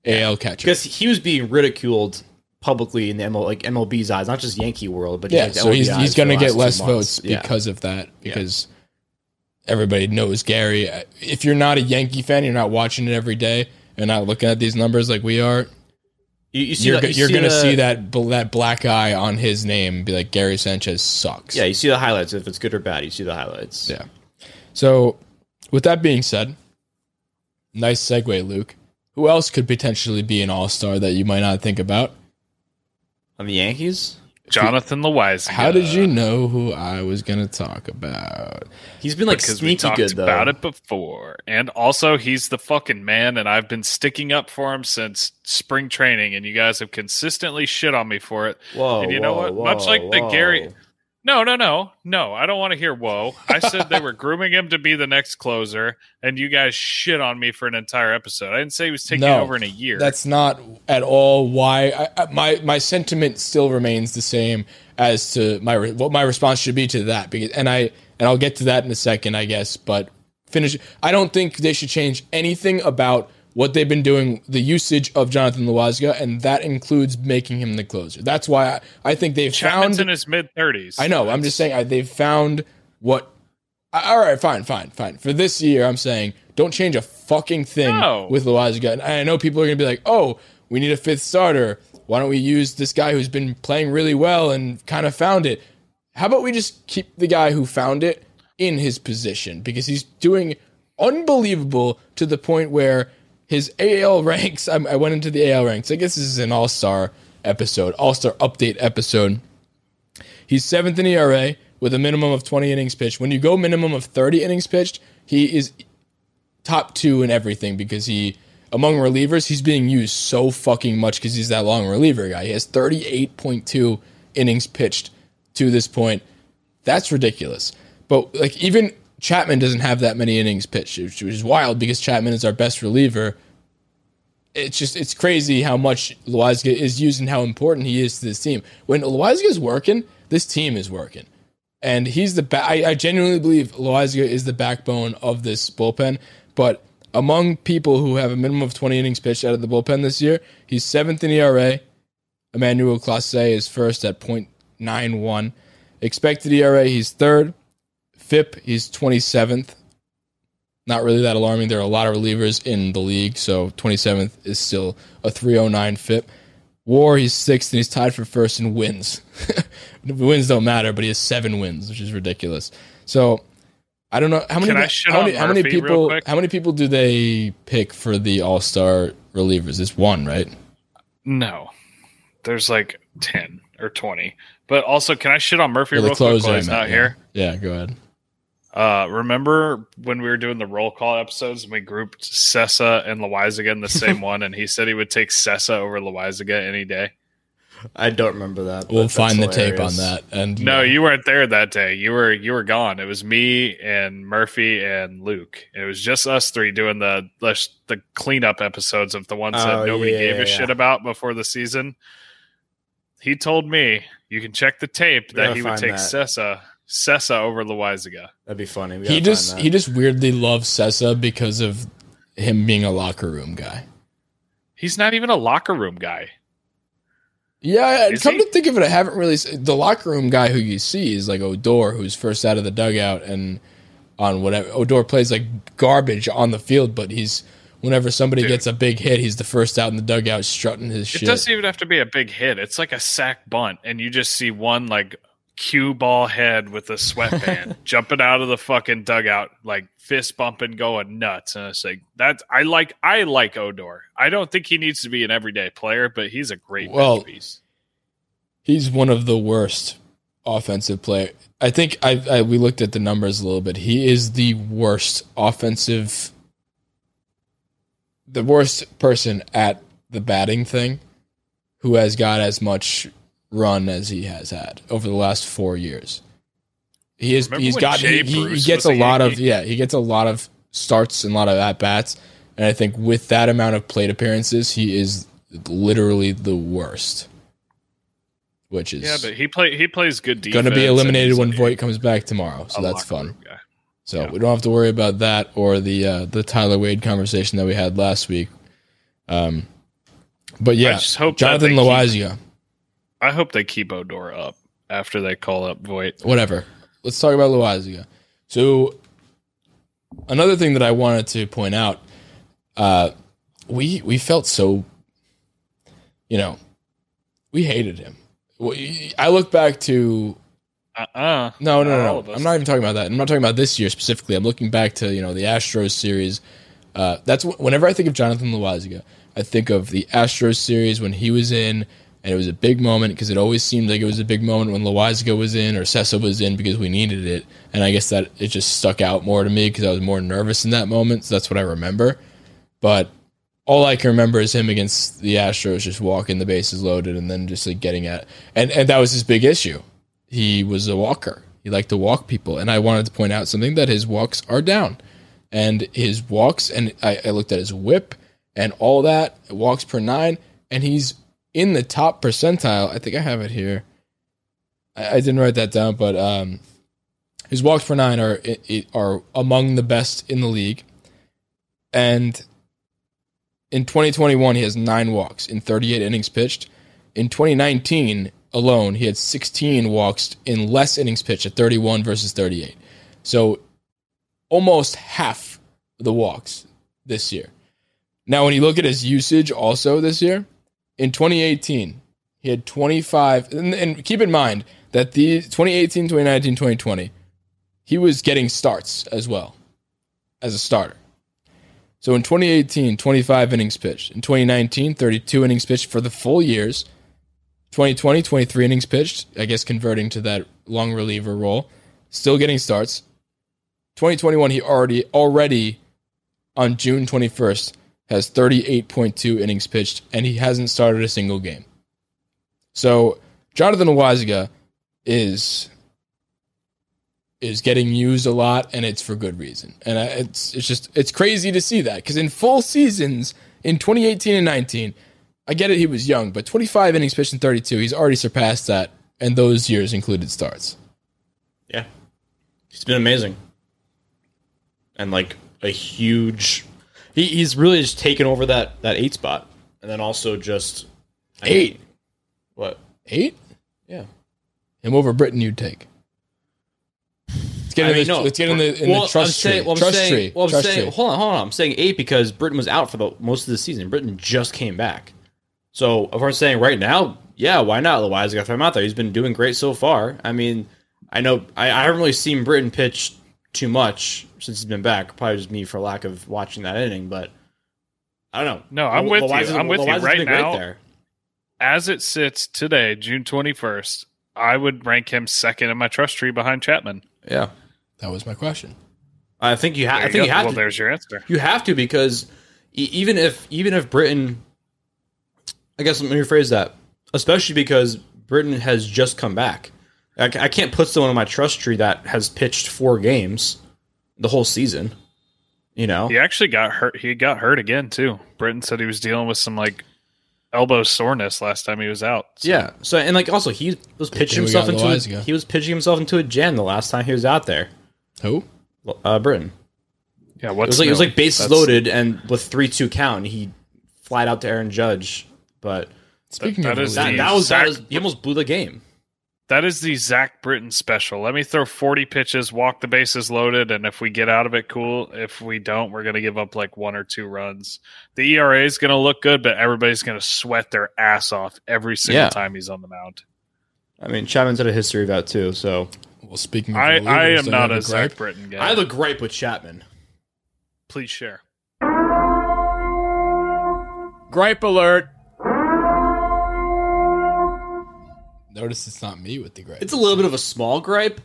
AL catcher. because he was being ridiculed publicly in the ML, like MLB's eyes, not just Yankee world, but Yeah, so he's he's going to get less votes Yeah. because of that. Because everybody knows Gary. If you're not a Yankee fan, you're not watching it every day and not looking at these numbers like we are. you, you see You're you you're going to see that that black eye on his name be like Gary Sanchez sucks. Yeah, you see the highlights. If it's good or bad, you see the highlights. Yeah. So, with that being said, nice segue, Luke. Who else could potentially be an all star that you might not think about? On the Yankees, Jonathan Lewis. How did you know who I was going to talk about? he's been like Because we sneaky talked good though. about it before. And also, he's the fucking man, and I've been sticking up for him since spring training, and you guys have consistently shit on me for it. Whoa, and you know whoa, what? Much whoa, like the whoa. Gary. No, no, no, no. I don't want to hear whoa. I said they were grooming him to be the next closer, and you guys shit on me for an entire episode. I didn't say he was taking No, over in a year. That's not at all why I, my my sentiment still remains the same as to my what my response should be to that. Because, and I and I'll get to that in a second, I guess. But finish. I don't think they should change anything about what they've been doing, the usage of Jonathan Loaisiga, and that includes making him the closer. That's why I, I think they've Chapman's found in his mid thirties. I know. I'm just saying I, they've found what. I- All right, fine, fine, fine. For this year, I'm saying don't change a fucking thing No. with Loaisiga. And I know people are gonna be like, "Oh, we need a fifth starter. Why don't we use this guy who's been playing really well and kind of found it? How about we just keep the guy who found it in his position because he's doing unbelievable to the point where his AL ranks. I, I went into the AL ranks. I guess this is an All Star episode, All Star update episode. He's seventh in ERA with a minimum of 20 innings pitched. When you go minimum of 30 innings pitched, he is top two in everything because he, among relievers, he's being used so fucking much because he's that long reliever guy. He has 38.2 innings pitched to this point. That's ridiculous. But like even Chapman doesn't have that many innings pitched, which is wild because Chapman is our best reliever. It's just it's crazy how much Loaisiga is used and how important he is to this team. When Loaisiga is working, this team is working, and he's the. Ba- I, I genuinely believe Loaisiga is the backbone of this bullpen. But among people who have a minimum of twenty innings pitched out of the bullpen this year, he's seventh in ERA. Emmanuel Clase is first at .91. Expected ERA, he's third. FIP, he's 27th. Not really that alarming. There are a lot of relievers in the league, so 27th is still a 309 FIP. WAR, he's sixth, and he's tied for first in wins. wins don't matter, but he has seven wins, which is ridiculous. So I don't know how many. Can I shit how many, how many people? How many people do they pick for the All Star relievers? It's one, right? No, there's like ten or twenty. But also, can I shit on Murphy the real quick while he's not yeah. here? Yeah, go ahead. Uh, remember when we were doing the roll call episodes and we grouped Cessa and Loaisiga in the same one, and he said he would take Cessa over Loaisiga any day. I don't remember that. We'll but find the tape on that. And No, you weren't there that day. You were you were gone. It was me and Murphy and Luke. It was just us three doing the the, the cleanup episodes of the ones Oh, that nobody yeah, gave yeah, a shit about before the season. He told me you can check the tape that he would take that. Cessa Cessa over Loaisiga. That'd be funny. He just he just weirdly loves Cessa because of him being a locker room guy. He's not even a locker room guy. Yeah, Is come he? to think of it, I haven't really. The locker room guy who you see is like Odor, who's first out of the dugout and on whatever. Odor plays like garbage on the field, but he's whenever somebody Dude. gets a big hit, he's the first out in the dugout strutting his It shit. doesn't even have to be a big hit. It's like a sack bunt, and you just see one like cue ball head with a sweatband jumping out of the fucking dugout, like fist bumping, going nuts. And it's like that's I like I like Odor. I don't think he needs to be an everyday player, but he's a great Well, piece. he's one of the worst offensive player. I think I, I we looked at the numbers a little bit. He is the worst offensive, the worst person at the batting thing, who has got as much run as he has had over the last four years. He is. Remember he's got. He, he, gets a lot of. Yeah, he gets a lot of starts and a lot of at bats. And I think with that amount of plate appearances, he is literally the worst. Which is Yeah, but he play he plays good defense. going to be eliminated when Voit comes back tomorrow. So that's fun. So Yeah. we don't have to worry about that or the uh, the Tyler Wade conversation that we had last week. Um, but yeah, Jonathan they keep- I hope they keep Odor up after they call up Voit. whatever. Let's talk about Loaisiga. So another thing that I wanted to point out, uh, we we felt so, you know, we hated him. We- I look back to Uh uh No, no, no, no. I'm not even talking about that. I'm not talking about this year specifically. I'm looking back to you know the Astros series. Uh, that's wh- whenever I think of Jonathan Loaisiga, I think of the Astros series when he was in, and it was a big moment because it always seemed like it was a big moment when Loaisiga was in or Cessa was in because we needed it. And I guess that it just stuck out more to me because I was more nervous in that moment. So that's what I remember. But all I can remember is him against the Astros just walking the bases loaded and then just like getting at and and that was his big issue. He was a walker. He liked to walk people, and I wanted to point out something that his walks are down, and his walks and I, I looked at his whip and all that walks per nine, and he's in the top percentile. I think I have it here. I, I didn't write that down, but um, his walks per nine are are among the best in the league, and in 2021 he has nine walks in 38 innings pitched. In 2019 alone, he had 16 walks in less innings pitched at 31 versus 38. So almost half the walks this year. Now, when you look at his usage also this year, in 2018, he had 25. And, and keep in mind that the 2018, 2019, 2020, he was getting starts as well as a starter. So in 2018, 25 innings pitched. In 2019, 32 innings pitched for the full years. 2020, 23 innings pitched, I guess converting to that long reliever role. Still getting starts. 2021, he already already on June 21st has 38.2 innings pitched, and he hasn't started a single game. So Jonathan Loaisiga is is getting used a lot, and it's for good reason. And it's it's just it's crazy to see that because in full seasons in 2018 and 19, I get it he was young, but 25 innings pitched in 32, he's already surpassed that, and those years included starts. Yeah. He's been amazing. And like a huge he, he's really just taken over that that eight spot. And then also just I mean, Eight, what? eight, Yeah. him over Britton, you'd take. Let's get I in, mean, the, no. let's get in the, in Well, the trust I'm saying, tree. well, I'm trust saying, tree. Well, I'm trust saying, tree. hold on, hold on. I'm saying eight because Britton was out for the most of the season. Britton just came back. So if we're saying right now, yeah, why not? Otherwise, I got to throw him out there. He's been doing great so far. I mean, I know I, I haven't really seen Britton pitch too much since he's been back. Probably just me for lack of watching that inning, but I don't know. No, I'm with you. I'm with you. Right now- there. As it sits today, June 21st, I would rank him second in my trust tree behind Chapman. Yeah. That was my question. I think you, ha- There I think go. you have well, to. there's your answer. You have to because e- even if even if Britton, I guess let me rephrase that. Especially because Britton has just come back. I, I can't put someone on my trust tree that has pitched four games the whole season. You know, He actually got hurt. He got hurt again too. Britton said he was dealing with some like elbow soreness last time he was out. So- yeah. So and like also he was pitching himself into a, he was pitching himself into a jam the last time he was out there. Who? Uh, Britton. yeah. It was like it was like bases That's- loaded and with three two count, and he flied out to Aaron Judge. But Speaking that of is that, that was that was he almost blew the game. That is the Zach Britton special. Let me throw 40 pitches, walk the bases loaded, and if we get out of it, cool. If we don't, we're going to give up like one or two runs. The ERA is going to look good, but everybody's going to sweat their ass off every single Yeah. time he's on the mound. I mean, Chapman's had a history of that too. So well, speaking of I, relievers, I am not have a gripe. Zach Britton guy. I have a gripe with Chapman. Please share. gripe alert. Notice it's not me with the gripe. It's a little bit of a small gripe,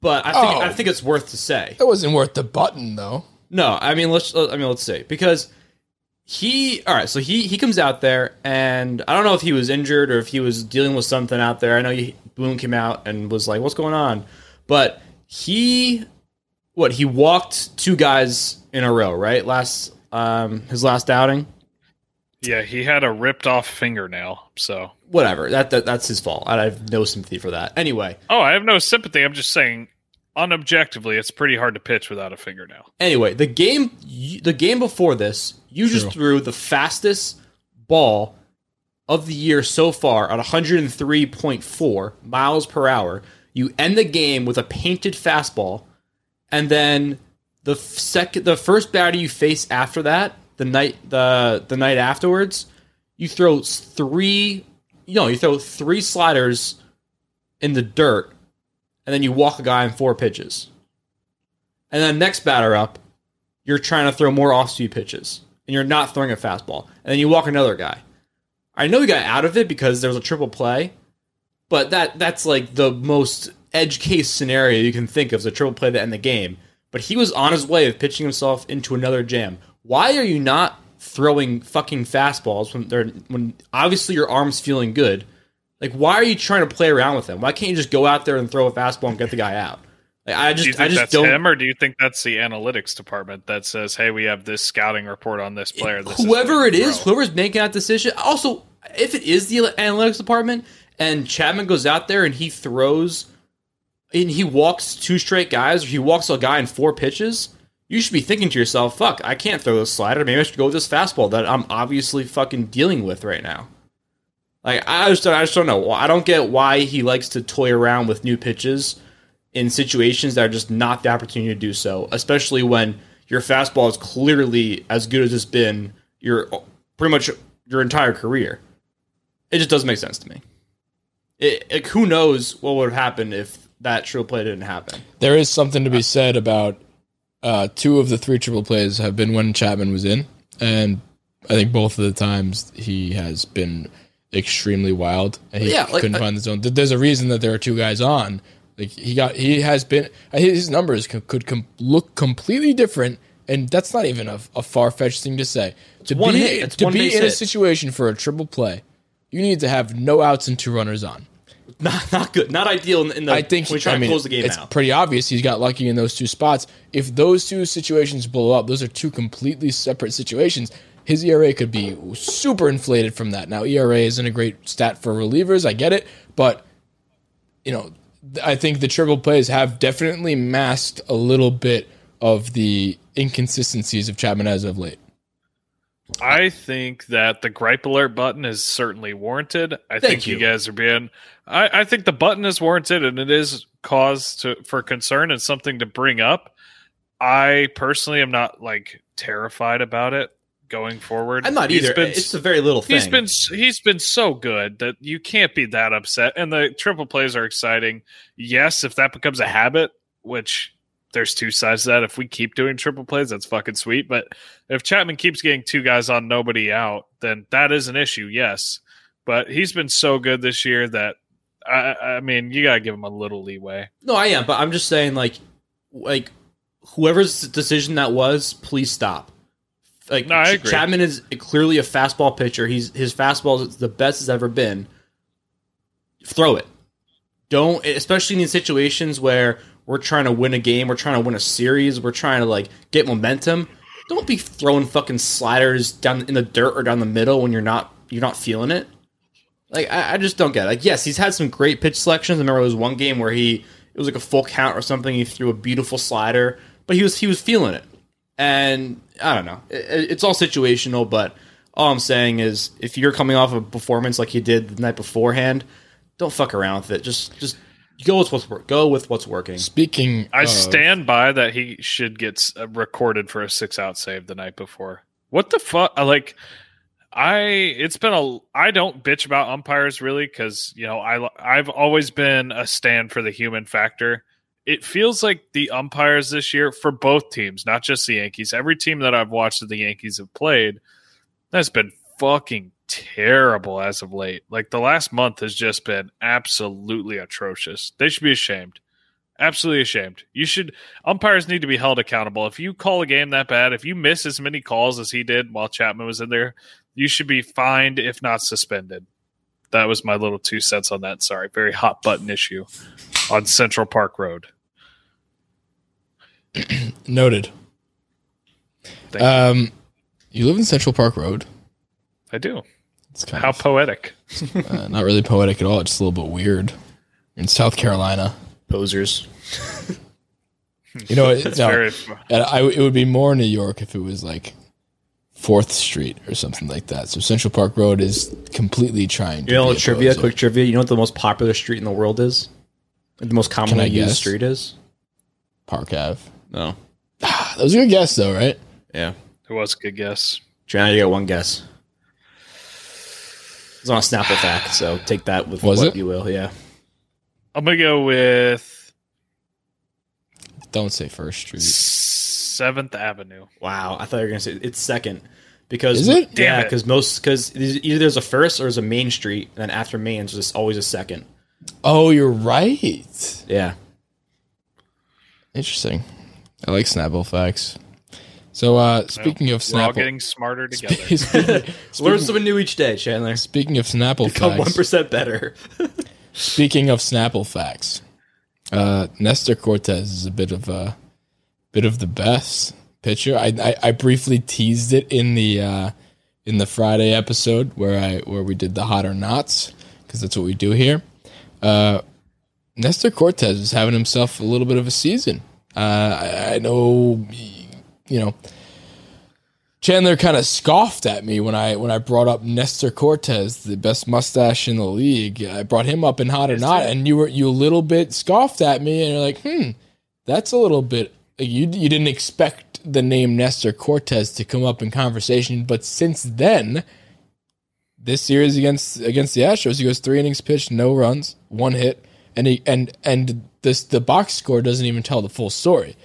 but I think Oh. I think it's worth to say. That wasn't worth the button though. No, I mean let's I mean let's see because he all right. So he he comes out there and I don't know if he was injured or if he was dealing with something out there. I know he, Boone came out and was like, "What's going on?" But he what he walked two guys in a row right last um his last outing. Yeah, he had a ripped off fingernail. So, Whatever that, that that's his fault. I have no sympathy for that. Anyway, oh, I have no sympathy. I'm just saying, unobjectively, it's pretty hard to pitch without a fingernail. Anyway, the game the game before this, you just threw the fastest ball of the year so far at 103.4 miles per hour. You end the game with a painted fastball, and then the second, the first batter you face after that, the night the the night afterwards, you throw three, you know, you throw three sliders in the dirt, and then you walk a guy in four pitches. And then next batter up, you're trying to throw more off speed pitches, and you're not throwing a fastball. And then you walk another guy. I know you got out of it because there was a triple play, but that that's like the most edge case scenario you can think of as a triple play to end the game. But he was on his way of pitching himself into another jam. Why are you not throwing fucking fastballs when they're when obviously your arm's feeling good? Like why are you trying to play around with them? Why can't you just go out there and throw a fastball and get the guy out? Like, I Do just I think just that's don't him, or do you think that's the analytics department that says, "Hey, we have this scouting report on this player"? This whoever the it is, whoever's making that decision. Also, if it is the analytics department and Chapman goes out there and he throws and he walks two straight guys, or he walks a guy in four pitches, you should be thinking to yourself, "Fuck, I can't throw this slider. Maybe I should go with this fastball that I'm obviously fucking dealing with right now." Like I just I just don't know. I don't get why he likes to toy around with new pitches in situations that are just not the opportunity to do so, especially when your fastball is clearly as good as it's been your pretty much your entire career. It just doesn't make sense to me. It, like, who knows what would have happened if that triple play didn't happen? There is something to be said about uh, two of the three triple plays have been when Chapman was in, and I think both of the times he has been extremely wild and he Yeah, like, couldn't I- find the zone. There's a reason that there are two guys on. Like he got, he has been. His numbers could, could com- look completely different, and that's not even a, a far fetched thing to say. To one be hit. To be in a situation for a triple play, you need to have no outs and two runners on. Not not good. Not ideal in, in the I think we try I to close the game it's out. pretty obvious he's got lucky in those two spots. If those two situations blow up, those are two completely separate situations. His ERA could be super inflated from that. Now ERA isn't a great stat for relievers, I get it, but you know, I think the triple plays have definitely masked a little bit of the inconsistencies of Chapman as of late. I think that the gripe alert button is certainly warranted. I think you. you. guys are being. I, I think the button is warranted, and it is cause to for concern and something to bring up. I personally am not like terrified about it going forward. I'm not He's either. been- it's a very little thing. He's been he's been so good that you can't be that upset. And the triple plays are exciting. Yes, if that becomes a habit, which there's two sides to that. If we keep doing triple plays, that's fucking sweet. But if Chapman keeps getting two guys on, nobody out, then that is an issue. Yes, but he's been so good this year that I, I mean, you gotta give him a little leeway. No, I am, but I'm just saying, like, like whoever's decision that was, please stop. Like No. Chapman is clearly a fastball pitcher. He's his fastball is the best it's ever been. Throw it. Don't especially in situations where we're trying to win a game, we're trying to win a series, we're trying to like get momentum. Don't be throwing fucking sliders down in the dirt or down the middle when you're not you're not feeling it. Like I, I just don't get it. Like yes, he's had some great pitch selections. I remember there was one game where he it was like a full count or something. He threw a beautiful slider, but he was he was feeling it. And I don't know. It, it's all situational, but all I'm saying is if you're coming off a performance like he did the night beforehand, don't fuck around with it. Just just go with what's work. Go with what's working. Speaking, I of- stand by that he should get uh, recorded for a six out save the night before. What the fuck? Like, I it's been a I don't bitch about umpires really because you know I I've always been a stand for the human factor. It feels like the umpires this year for both teams, not just the Yankees. Every team that I've watched that the Yankees have played has been fucking terrible as of late. Like the last month has just been absolutely atrocious. They should be ashamed. Absolutely ashamed. You should umpires need to be held accountable. If you call a game that bad, if you miss as many calls as he did while Chapman was in there, you should be fined, if not suspended. That was my little two cents on that. Sorry, very hot button issue on Central Park Road. noted. Thank you. Um, you live in Central Park Road. I do. It's kind How of poetic. uh, not really poetic at all. It's just a little bit weird. In South Carolina, Posers. you know, it, It's no, very and I, it would be more New York if it was like Fourth Street or something like that. So Central Park Road is completely trying. to You know, be a trivia, poser. quick trivia. You know what the most popular street in the world is? The most commonly I used guess? street is? Park Ave. No. That was a good guess, though, right? Yeah. it was a good guess. Trying to get one guess. It's on a Snapple fact, so take that with Was what it? you will. Yeah. I'm gonna go with Don't say First Street. Seventh Avenue. Wow. I thought you were gonna say it's second because Is it? Damn yeah, it. because most because either there's a first or there's a main street, and then after main, there's just always a second. Oh, you're right. Yeah. Interesting. I like Snapple facts. So, uh, speaking of We're all getting smarter together. speaking, Learn something new each day, Chandler. speaking of Snapple Become one better. speaking of Snapple facts, uh, Nestor Cortes is a bit of a bit of the best pitcher. I, I, I briefly teased it in the uh, in the Friday episode where I where we did the hot or nots because that's what we do here. Uh, Nestor Cortes is having himself a little bit of a season. Uh, I, I know, you know, Chandler kind of scoffed at me when I when I brought up Nestor Cortes, the best mustache in the league. I brought him up in hot or not, and you were you a little bit scoffed at me, and you're like, hmm, that's a little bit. You you didn't expect the name Nestor Cortes to come up in conversation, but since then, this series against against the Astros, he goes three innings pitched, no runs, one hit, and he and and this the box score doesn't even tell the full story.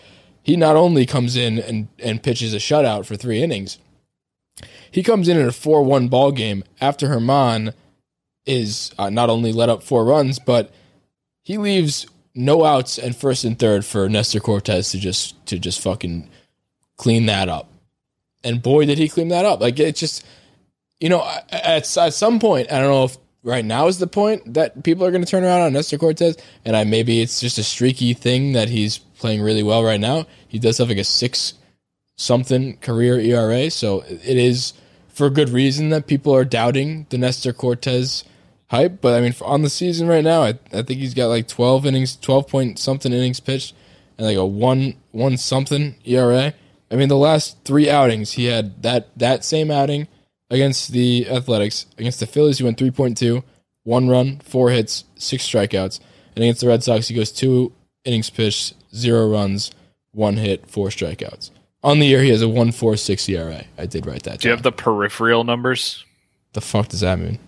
He not only comes in and and pitches a shutout for three innings, he comes in in a four one ball game after German is uh, not only let up four runs, but he leaves no outs and first and third for Nestor Cortes to just to just fucking clean that up. And boy, did he clean that up! Like it's just you know, at, at some point, I don't know if right now is the point that people are going to turn around on Nestor Cortes, and I maybe it's just a streaky thing that he's playing really well right now. He does have like a six something career ERA, so it is for good reason that people are doubting the Nestor Cortes hype. But I mean, on the season right now, I, I think he's got like twelve innings, twelve point something innings pitched, and like a one one something ERA. I mean, the last three outings, he had that that same outing against the Athletics. Against the Phillies, he went 3.2, one run, four hits, six strikeouts. And against the Red Sox, he goes two innings pitched, zero runs, one hit, four strikeouts. On the year, he has a 1.46 ERA. I did write that Do you have the peripheral numbers? the fuck does that mean?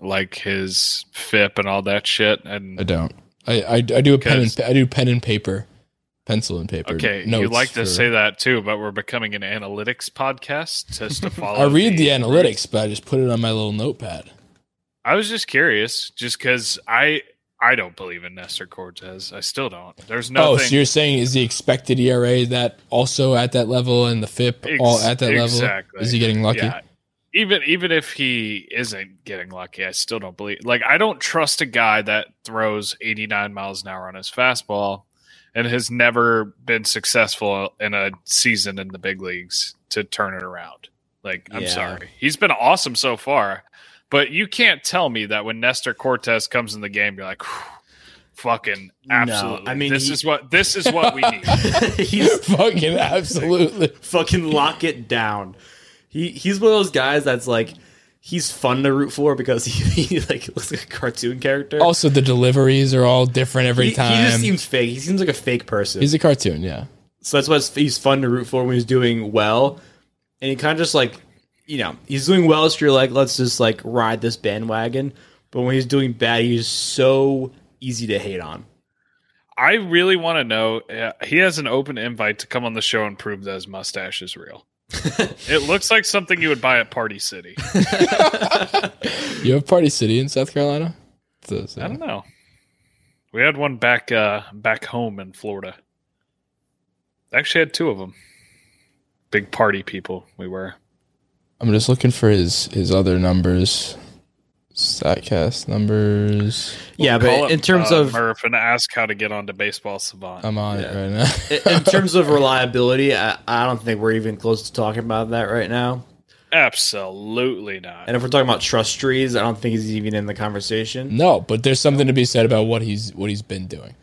Like his FIP and all that shit? And I don't. I I, I do a pen and I do pen and paper, pencil and paper. Okay, you like to for- say that too, but we're becoming an analytics podcast just to follow. I read the analytics, but I just put it on my little notepad. I was just curious, just because I I don't believe in Nestor Cortes. I still don't. There's no. Oh, so you're saying is the expected ERA that also at that level and the FIP all at that level? exactly. Is he getting lucky? Yeah. Even even if he isn't getting lucky, I still don't believe. Like I don't trust a guy that throws 89 miles an hour on his fastball and has never been successful in a season in the big leagues to turn it around. Like I'm Yeah. sorry, he's been awesome so far, but you can't tell me that when Nestor Cortes comes in the game, you're like, "Whew, fucking No, absolutely. I mean, this he- is what this is what we need. He's Fucking absolutely. fucking lock it down. He he's one of those guys that's like he's fun to root for because he, he like looks like a cartoon character. Also, the deliveries are all different every he, time. he just seems fake. He seems like a fake person. He's a cartoon, yeah. so that's why he's fun to root for when he's doing well. And he kind of just like, you know, he's doing well. So you're like, let's just like ride this bandwagon. But when he's doing bad, he's so easy to hate on. I really want to know. Uh, he has an open invite to come on the show and prove that his mustache is real. It looks like something you would buy at Party City. You have Party City in South Carolina? So- so- I don't know. We had one back uh, back home in Florida. Actually, had two of them. Big party people. We were. I'm just looking for his his other numbers. Statcast numbers. Yeah, Call but up, in terms uh, of Murph and ask how to get onto Baseball Savant. I'm on Yeah. it right now. in terms of reliability, I, I don't think we're even close to talking about that right now. Absolutely not. And if we're talking about trust trees, I don't think he's even in the conversation. no, but there's something to be said about what he's what he's been doing.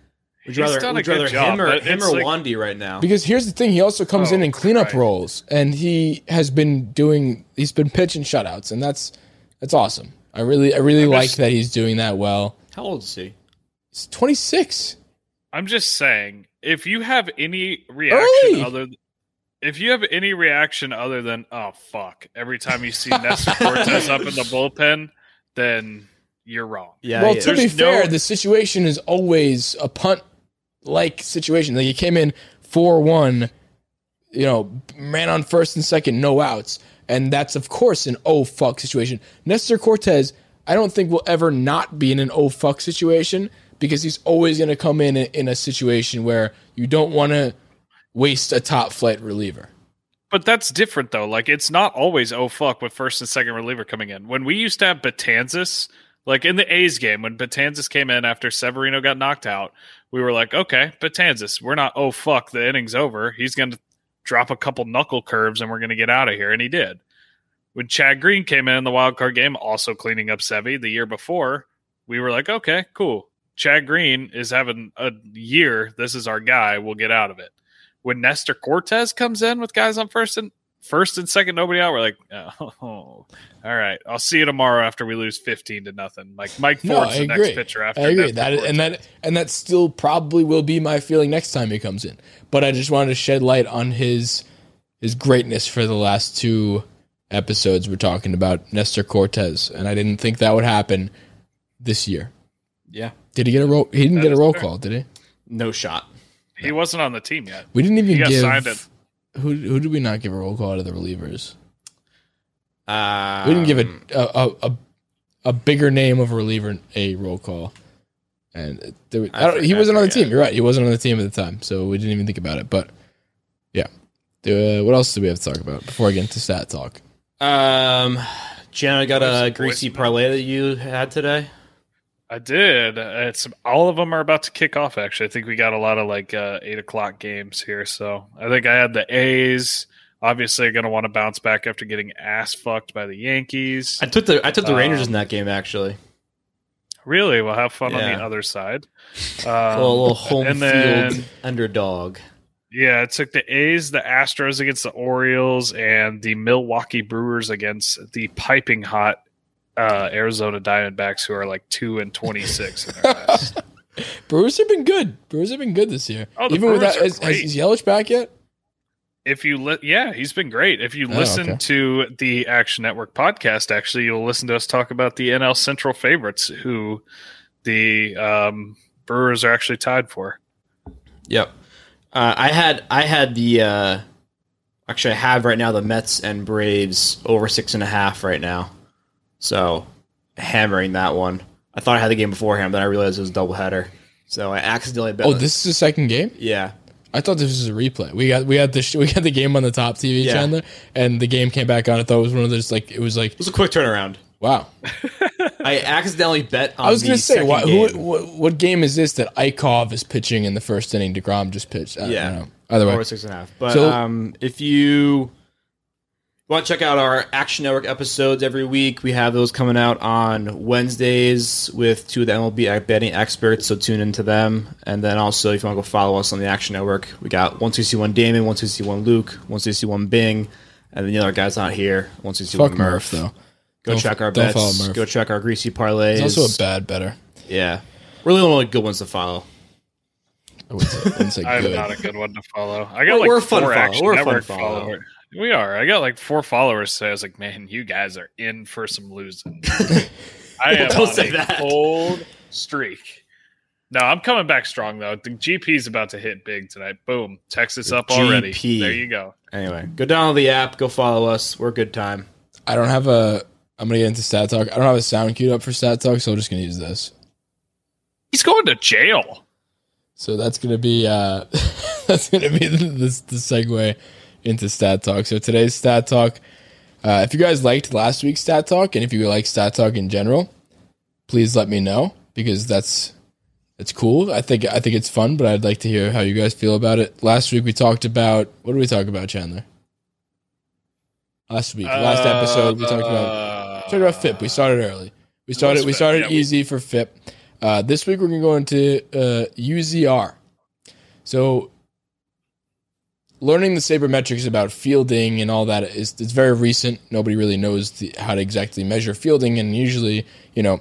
Would you He's rather, done a would you good rather job, him or but him it's or like- Wandy right now? Because here's the thing, he also comes in Oh, in cleanup Christ. roles, and he has been doing. He's been pitching shutouts, and that's that's awesome. I really I really I'm like just- that he's doing that well. How old is he? He's 26. I'm just saying, if you have any reaction Early. other, if you have any reaction other than "oh fuck" every time you see Nestor Cortes up in the bullpen, then you're wrong. Yeah, well, yeah. to be There's fair, no- the situation is always a punt like situation. Like he came in 4 1, you know, ran on first and second, no outs. And that's, of course, an oh fuck situation. Nestor Cortes, I don't think will ever not be in an oh fuck situation because he's always going to come in in a situation where you don't want to waste a top flight reliever. But that's different though. Like it's not always oh fuck with first and second reliever coming in. When we used to have Betances, like in the A's game, when Betances came in after Severino got knocked out, we were like, okay, Betances, we're not oh fuck, the inning's over. He's gonna drop a couple knuckle curves and we're gonna get out of here. And he did. When Chad Green came in in the wild card game, also cleaning up Sevy the year before, we were like, okay, cool. Chad Green is having a year. This is our guy. We'll get out of it when Nestor Cortes comes in with guys on first and first and second, nobody out, we're like, oh, all right, I'll see you tomorrow after we lose fifteen to nothing. Like Mike Ford's I the agree. next pitcher after. I agree. Nestor That is, and that and that still probably will be my feeling next time he comes in. But I just wanted to shed light on his his greatness for the last two episodes we're talking about Nestor Cortes, and I didn't think that would happen this year. yeah, Did he get a roll? He didn't That get a roll fair. call, did he? no shot. he wasn't on the team yet. We didn't even He got give. Signed at- Who who did we not give a roll call to the relievers? Uh, We didn't give a a, a a bigger name of a reliever a roll call, and there, was- I don't, he wasn't on the forget. team. You're right. He wasn't on the team at the time, so we didn't even think about it. But yeah, uh, what else do we have to talk about before I get into stat talk? Um, Gianna got a greasy voicemail? parlay that you had today. I did. It's all of them are about to kick off. Actually, I think we got a lot of like uh, eight o'clock games here. So I think I had the A's. Obviously, going to want to bounce back after getting ass fucked by the Yankees. I took the I took the Rangers Um, in that game actually. Really, we'll have fun on the other side. a Um, little, little home and field then- underdog. Yeah, it took the A's, the Astros against the Orioles, and the Milwaukee Brewers against the piping hot uh, Arizona Diamondbacks, who are like two and twenty six in their. Brewers have been good. Brewers have been good this year. Oh, the Even Brewers without are is, is, great. is Yelich back yet? if you li- yeah, he's been great. If you Oh, listen okay. to the Action Network podcast, actually, you'll listen to us talk about the NL Central favorites, who the um, Brewers are actually tied for. Yep. Uh, I had I had the uh, actually I have right now the Mets and Braves over six and a half right now. So hammering that one. I thought I had the game beforehand, but I realized it was a doubleheader. So I accidentally bet. Oh, this is the second game. yeah. I thought this was a replay. We got we had the sh- we got the game on the top TV Yeah. channel, and the game came back on. I thought it was one of those like it was like It was a quick turnaround. wow. I accidentally bet on I was gonna say, second why, who, what, what game is this that Ikov is pitching in the first inning? deGrom just pitched. I Yeah. don't know. Either way, Or six and a half. But So- um, if you want to check out our Action Network episodes every week, we have those coming out on Wednesdays with two of the MLB betting experts. So tune into them. And then also, if you want to go follow us on the Action Network, we got one two C one Damin, one two C one Luke, one two C one Bing, and then the other guys not here. 161 fuck one Murph though. Go Don't- check our don't bets. Murph. Go check our greasy parlays. He's also a bad better. yeah, really one of the good ones to follow. I wouldn't say, I wouldn't say I'm not a good one to follow. I got We're- like we're a fun four follow. We're a fun Network follow. follower- We are. I got like four followers. So I was like, man, you guys are in for some losing. I am Don't on say a that. cold streak. No, I'm coming back strong though. The GP's about to hit big tonight. Boom, Texas up already. GP. There you go. Anyway, go download the app. Go follow us. We're a good time. I don't have a. I'm gonna get into stat talk. I don't have a sound queued up for stat talk, so I'm just gonna use this. He's going to jail. So that's gonna be uh, that's gonna be the, the, the segue into stat talk. So today's stat talk. Uh, if you guys liked last week's stat talk, and if you like stat talk in general, please let me know because that's it's cool. I think I think it's fun, but I'd like to hear how you guys feel about it. Last week we talked about what did we talk about, Chandler? Last week, last episode, we talked about talked about FIP. We started early. We started we started yeah, we- easy for FIP. Uh, this week we're gonna go into uh, UZR. So learning the sabermetrics about fielding and all that is it's very recent. Nobody really knows the, how to exactly measure fielding, and usually, you know,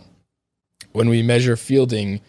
when we measure fielding,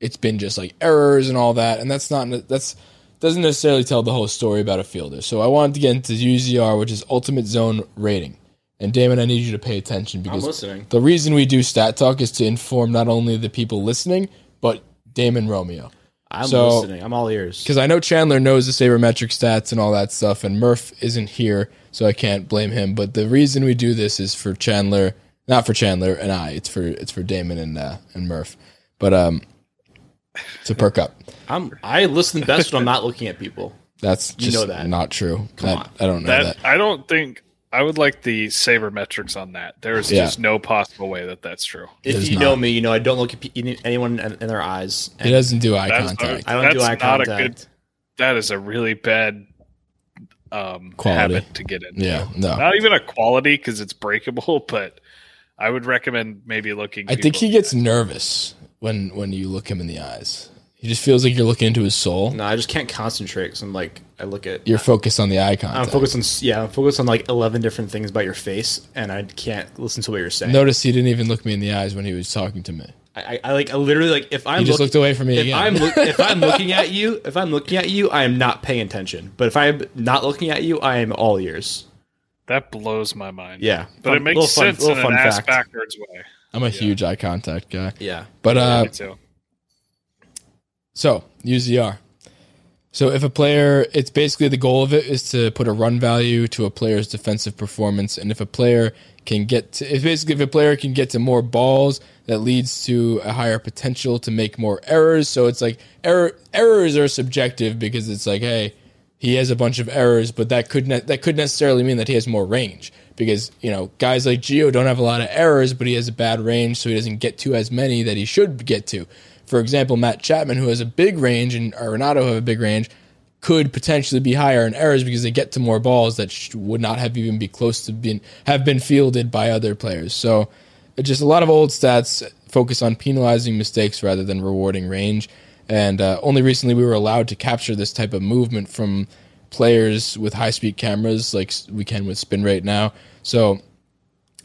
it's been just like errors and all that, and that's not that's doesn't necessarily tell the whole story about a fielder. So I wanted to get into UZR, which is Ultimate Zone Rating. And Damin, I need you to pay attention because the reason we do Stat Talk is to inform not only the people listening, but Damin Romeo. I'm So- listening. I'm all ears. Because I know Chandler knows the sabermetric stats and all that stuff, and Murph isn't here, so I can't blame him. But the reason we do this is for Chandler, not for Chandler and I. It's for it's for Damin and uh, and Murph. But um, to perk up. I'm I listen best when I'm not looking at people. That's just know that. not true. That- on. I don't know That that. I don't think I would like the saber metrics on that. There is Yeah. just no possible way that that's true. If you not. know me, you know I don't look at anyone in, in their eyes. He doesn't do eye That's, contact. I don't do that's eye not a contact. good. That is a really bad um, Quality. habit to get into. Yeah, no. not even a quality because it's breakable, but I would recommend maybe looking. I think he gets nervous when when you look him in the eyes. He just feels like you're looking into his soul. No, I just can't concentrate because I'm like I look at. You're focused on the eye contact. I'm focused on yeah. I'm focused on like eleven different things about your face, and I can't listen to what you're saying. Notice he didn't even look me in the eyes when he was talking to me. I, I, I like I literally like if I'm He just look- looked away from me if again. I'm look, if I'm looking at you, if I'm looking at you, I am not paying attention. But if I'm not looking at you, I am all ears. that blows my mind. Yeah, but Fun- it makes little fun- sense little in fun an ass fact. backwards way. I'm a huge eye contact guy. Yeah, But uh, Me too. So UZR. So if a player, it's basically the goal of it is to put a run value to a player's defensive performance, and if a player can get to, if basically if a player can get to more balls, that leads to a higher potential to make more errors. So it's like error errors are subjective because it's like, hey, he has a bunch of errors, but that could ne- that could necessarily mean that he has more range because you know guys like Gio don't have a lot of errors, but he has a bad range, so he doesn't get to as many that he should get to. For example, Matt Chapman, who has a big range, and Arenado have a big range, could potentially be higher in errors because they get to more balls that sh- would not have even be close to being have been fielded by other players. So, just a lot of old stats focus on penalizing mistakes rather than rewarding range. And uh, only recently we were allowed to capture this type of movement from players with high speed cameras, like we can with spin rate now. So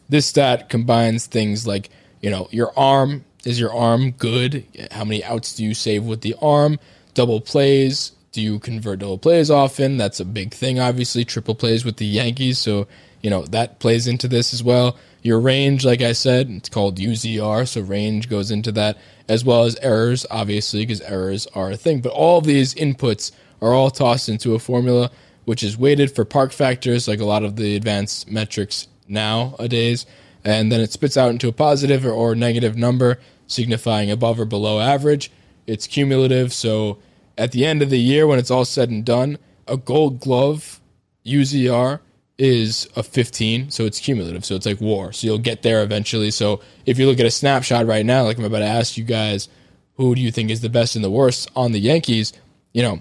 this stat combines things like you know your arm is your arm good? How many outs do you save with the arm? Double plays. Do you convert double plays often? That's a big thing obviously. Triple plays with the yankees. So you know that plays into this as well. Your range like i said it's called UZR so range goes into that as well as errors obviously because errors are a thing. But all these inputs are all tossed into a formula which is weighted for park factors like a lot of the advanced metrics nowadays. And then it spits out into a positive or, or negative number, signifying above or below average. It's cumulative, so at the end of the year, when it's all said and done, a Gold Glove UZR is a 15, so it's cumulative. So it's like war. So you'll get there eventually. So if you look at a snapshot right now, like I'm about to ask you guys, who do you think is the best and the worst on the Yankees? You know,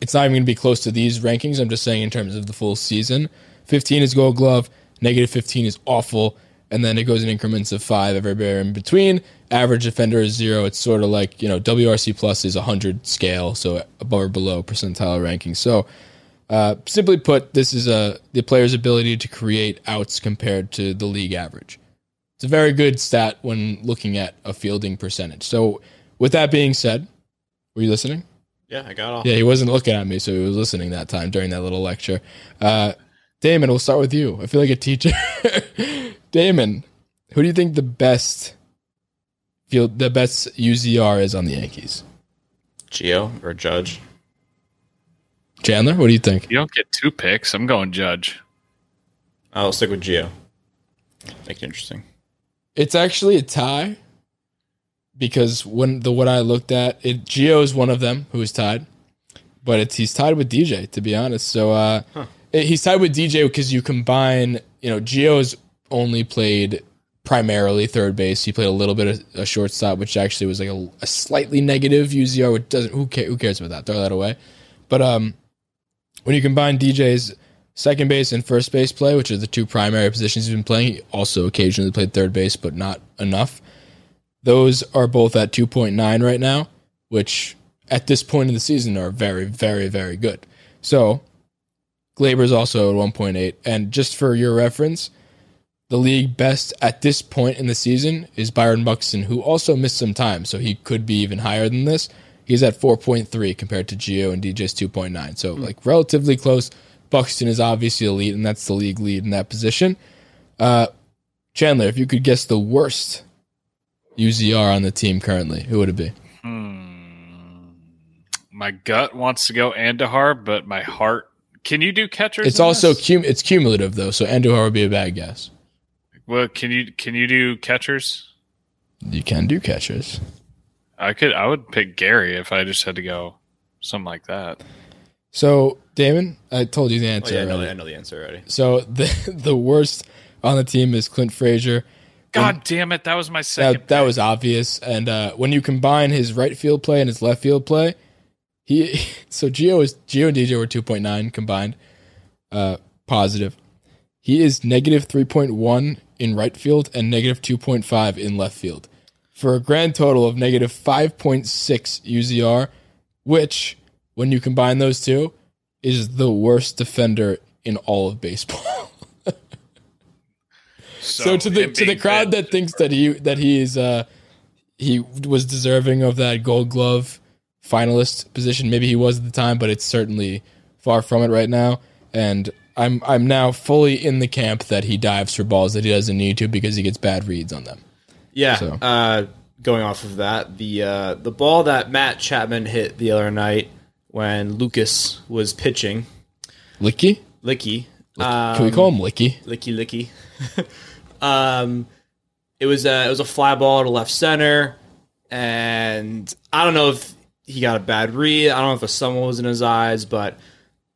it's not even going to be close to these rankings. I'm just saying in terms of the full season. 15 is Gold Glove, negative 15 is awful, and then it goes in increments of five everywhere in between. Average defender is zero. It's sort of like you know WRC plus is a 100 scale, so above or below percentile ranking. So uh, simply put, this is a the player's ability to create outs compared to the league average. It's a very good stat when looking at a fielding percentage. So, with that being said, were you listening? Yeah, I got all. Yeah, he wasn't looking at me, so he was listening that time during that little lecture. Uh, Damin, we'll start with you. I feel like a teacher. Damin, who do you think the best field, the best UZR is on the Yankees? Gio or Judge? Chandler, what do you think? You don't get two picks. I'm going Judge. I'll stick with Gio. Make it interesting. It's actually a tie because when the what I looked at, it Gio is one of them who is tied, but it's he's tied with DJ to be honest. So uh, it- he's tied with DJ because you combine, you know, Gio's only played primarily third base. He played a little bit of a shortstop, which actually was like a, a slightly negative UZR. Which doesn't who cares, who cares about that? Throw that away. But um, when you combine DJ's second base and first base play, which are the two primary positions he's been playing, he also occasionally played third base, but not enough. Those are both at 2.9 right now, which at this point in the season are very, very, very good. So Gleyber's also at 1.8. And just for your reference, the league best at this point in the season is Byron Buxton, who also missed some time, so he could be even higher than this. He's at 4.3 compared to Gio and DJ's 2.9. So, like, relatively close. Buxton is obviously elite, and that's the league lead in that position. Uh, Chandler, if you could guess the worst UZR on the team currently, who would it be? Hmm. My gut wants to go Andujar, but my heart. Can you do catchers? It's also cum- it's cumulative though, so Andujar would be a bad guess. Well. Can you can you do catchers? You can do catchers. I could. I would pick Gary if I just had to go something like that. So, Damin, I told you the answer. Oh, answer yeah, I know, the- I know the answer already. So the the worst on the team is Clint Frazier. God damn it! That was my second. That, that was obvious. And uh, when you combine his right field play and his left field play, he so Gio is Gio and DJ were two point nine combined, uh, positive. He is negative three point one in right field and negative two point five in left field, for a grand total of negative five point six UZR, which when you combine those two, is the worst defender in all of baseball. So, to the to the crowd that thinks that he that he is uh he was deserving of that Gold Glove finalist position, maybe he was at the time, but it's certainly far from it right now. And I'm I'm now fully in the camp that he dives for balls that he doesn't need to because he gets bad reads on them. Yeah. So- Uh, going off of that, the uh, the ball that Matt Chapman hit the other night when Lucas was pitching, Licky, Licky. can we call him Licky? licky licky. um, it was a, it was a fly ball to left center, and I don't know if he got a bad read. I don't know if the sun was in his eyes, but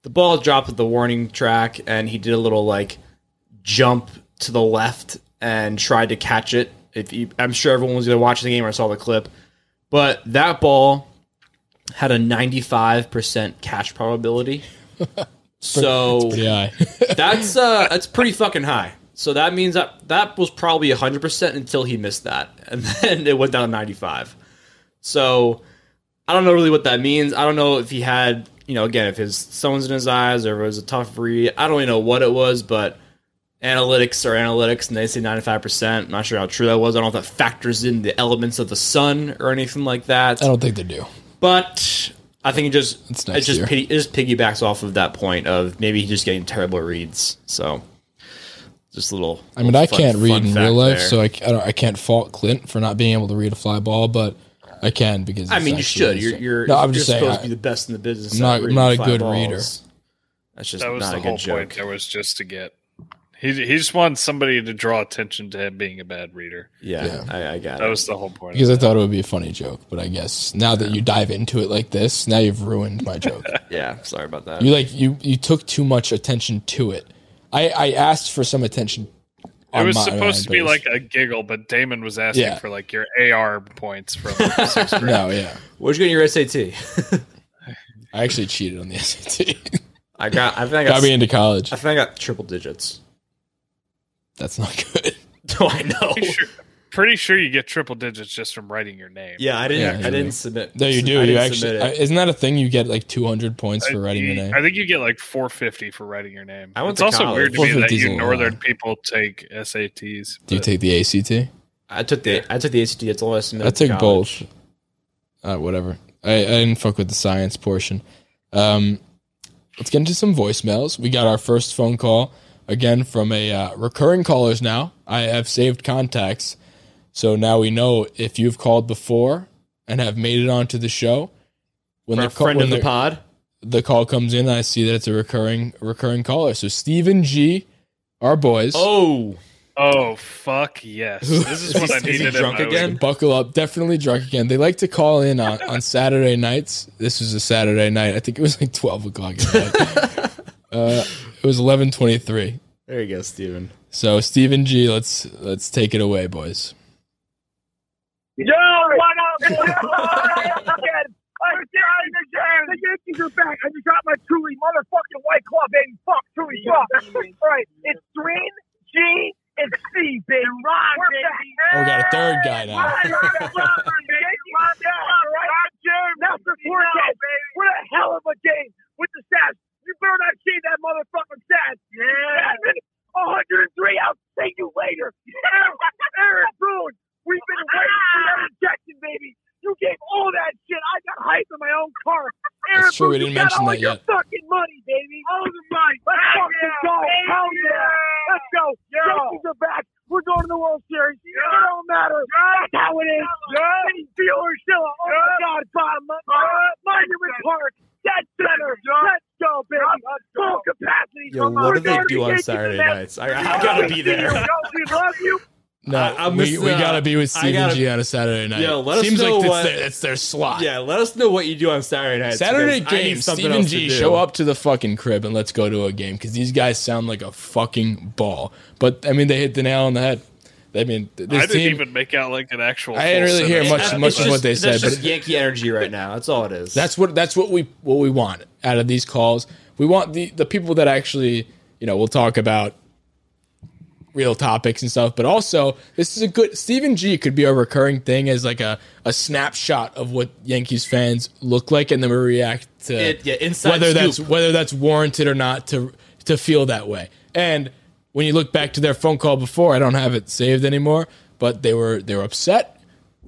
the ball dropped at the warning track, and he did a little like jump to the left and tried to catch it. If you, I'm sure everyone was either watching the game or saw the clip, but that ball had a 95% catch probability. So Yeah, that's uh that's pretty fucking high. So that means that that was probably 100% until he missed that and then it went down to 95. So I don't know really what that means. I don't know if he had, you know, again, if his someone's in his eyes or if it was a tough read. I don't even know what it was, but analytics are analytics and they say 95%. I'm not sure how true that was. I don't know if that factors in the elements of the sun or anything like that. I don't think they do. But I think it just It's it just piggy, it just piggybacks off of that point of maybe he's just getting terrible reads. So just a little. I mean, little I fun- can't read in real life, there. so I, I, I can't fault Clint for not being able to read a fly ball, but I can because I mean, you should. You're you're, no, I'm you're just saying. supposed I- to be the best in the business. I'm not- I'm not a good balls. reader. That's just That was not the a whole good joke. point. There was just to get He he just wants somebody to draw attention to him being a bad reader. Yeah, Yeah. I, I got That it. was the whole point. Because I of thought it would be a funny joke, but I guess now that you dive into it like this, now you've ruined my joke. yeah, sorry about that. you like you you took too much attention to it. I I asked for some attention. It was my supposed uh, to be like a giggle, but Damin was asking Yeah. for like your AR points from sixth grade. no, yeah. What'd you get in your SAT? I actually cheated on the SAT. I got. I think I Got got. me into college. I think I got triple digits. That's not good. Oh, I know. Pretty sure, pretty sure you get triple digits just from writing your name. Yeah, I didn't. Yeah, I didn't submit. No, you I do. You actually submit it. isn't that a thing? You get like 200 points for writing your name. I think you get like 450 for writing your name. I went it's to also college. weird to me that 450 you a lot. northern people take SATs. Do you take the ACT? I took the. I took the ACT. That's all I submitted. I took both. Uh, whatever. I, I didn't fuck with the science portion. Um, let's get into some voicemails. We got our first phone call again from a uh, recurring callers. Now I have saved contacts, so now we know if you've called before and have made it onto the show. When the call, friend when of the the, pod. the call comes in, I see that it's a recurring recurring caller. So Stephen G, our boys. Oh, Oh fuck yes! This is what I Is he needed. in drunk my again? week. buckle up definitely drunk again they like to call in on, on saturday nights this was a saturday night i think it was like 12 o'clock at night uh, it was 11.23 there you go, Steven. so stephen g let's let's take it away boys Yo, what up? What up? Again, I'm down again. The Yankees are back. I just got my truly motherfucking white club, baby. Fuck truly fuck. All right, it's Green, G, and C, baby. Ron, We're back. oh we got a third guy now Ron, Ron, baby. Ron, Ron, Ron, James. That's the forecast. What a hell of a game with the Stats. You better not see that motherfucking Stats. Yeah. 103. I'll see you later. Aaron, Aaron Boone. We've been waiting for that injection, baby. You gave all that shit. I got hype in my own car. Aaron That's true, we didn't you got mention all that your yet. fucking money, baby. All the money. Let's fucking go. Hell yeah. Let's go. Yankees are back. We're going to the World Series. It don't matter. That's how it is. Any Steelers still. Oh my God, Bob. Monument Park. Dead center. Let's go, baby. Full capacity. Yo, what do they do on Saturday nights? I, I gotta be there. Yo, we love you. No I- I'm we, we out. gotta uh, be with I stephen gotta- g on a saturday night Yeah, let us seems know like what- that's their, that's their slot Yeah, let us know what you do on Saturday nights. Saturday because I need game, something Stephen G, show up to the fucking crib and let's go to a game because these guys sound like a fucking ball. But I mean, they hit the nail on the head. I mean, th- this I didn't team. even make out like an actual. I didn't really hear much- It's much of what they that's said, just but- Yankee energy right now. That's all it is. That's what that's what we what we want out of these calls. We want the the people that actually you know we'll talk about real topics and stuff, but also this is a good Stephen G could be a recurring thing as like a a snapshot of what Yankees fans look like, and then we react to It- yeah, inside whether that's whether that's warranted or not to to feel that way. And when you look back to their phone call before, I don't have it saved anymore, but they were they were upset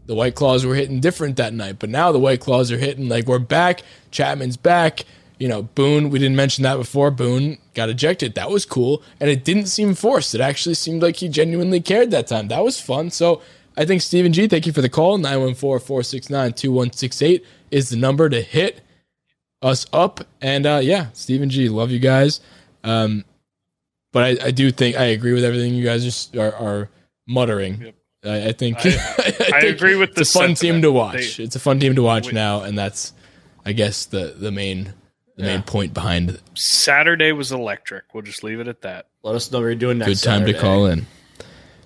the White Claws were hitting different that night, but now the White Claws are hitting like we're back. Chapman's back. You know, Boone, we didn't mention that before. Boone got ejected. That was cool. And it didn't seem forced. It actually seemed like he genuinely cared that time. That was fun. So I think Stephen G, thank you for the call. 914 469 2168 is the number to hit us up. And uh, yeah, Stephen G, love you guys. Um, but I, I do think I agree with everything you guys just are, are muttering. Yep. I, I think I- I, I agree with the it's a fun team to watch. They- it's a fun team to watch We- now, and that's I guess the the main the main point behind it. Saturday was electric. We'll just leave it at that. Let us know what you're doing next. Good time to call in.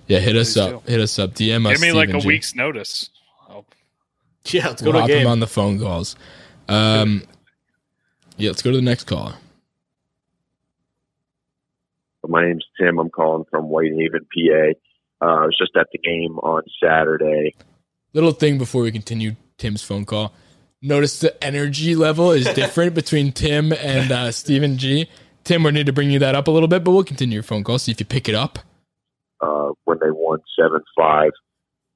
Yeah, hit us Please up. Hit us up. DM us. Give me like a week's notice. Oh, Yeah, let's go We'll to a hop him game. on the phone calls. Um, yeah, let's go to the next caller. My name's Tim. I'm calling from Whitehaven, PA. Uh, I was just at the game on Saturday. Little thing before we continue Tim's phone call. Notice the energy level is different between Tim and uh, Stephen G. Tim, we need to bring you that up a little bit, but we'll continue your phone call. See if you pick it up. uh, when they won seven five.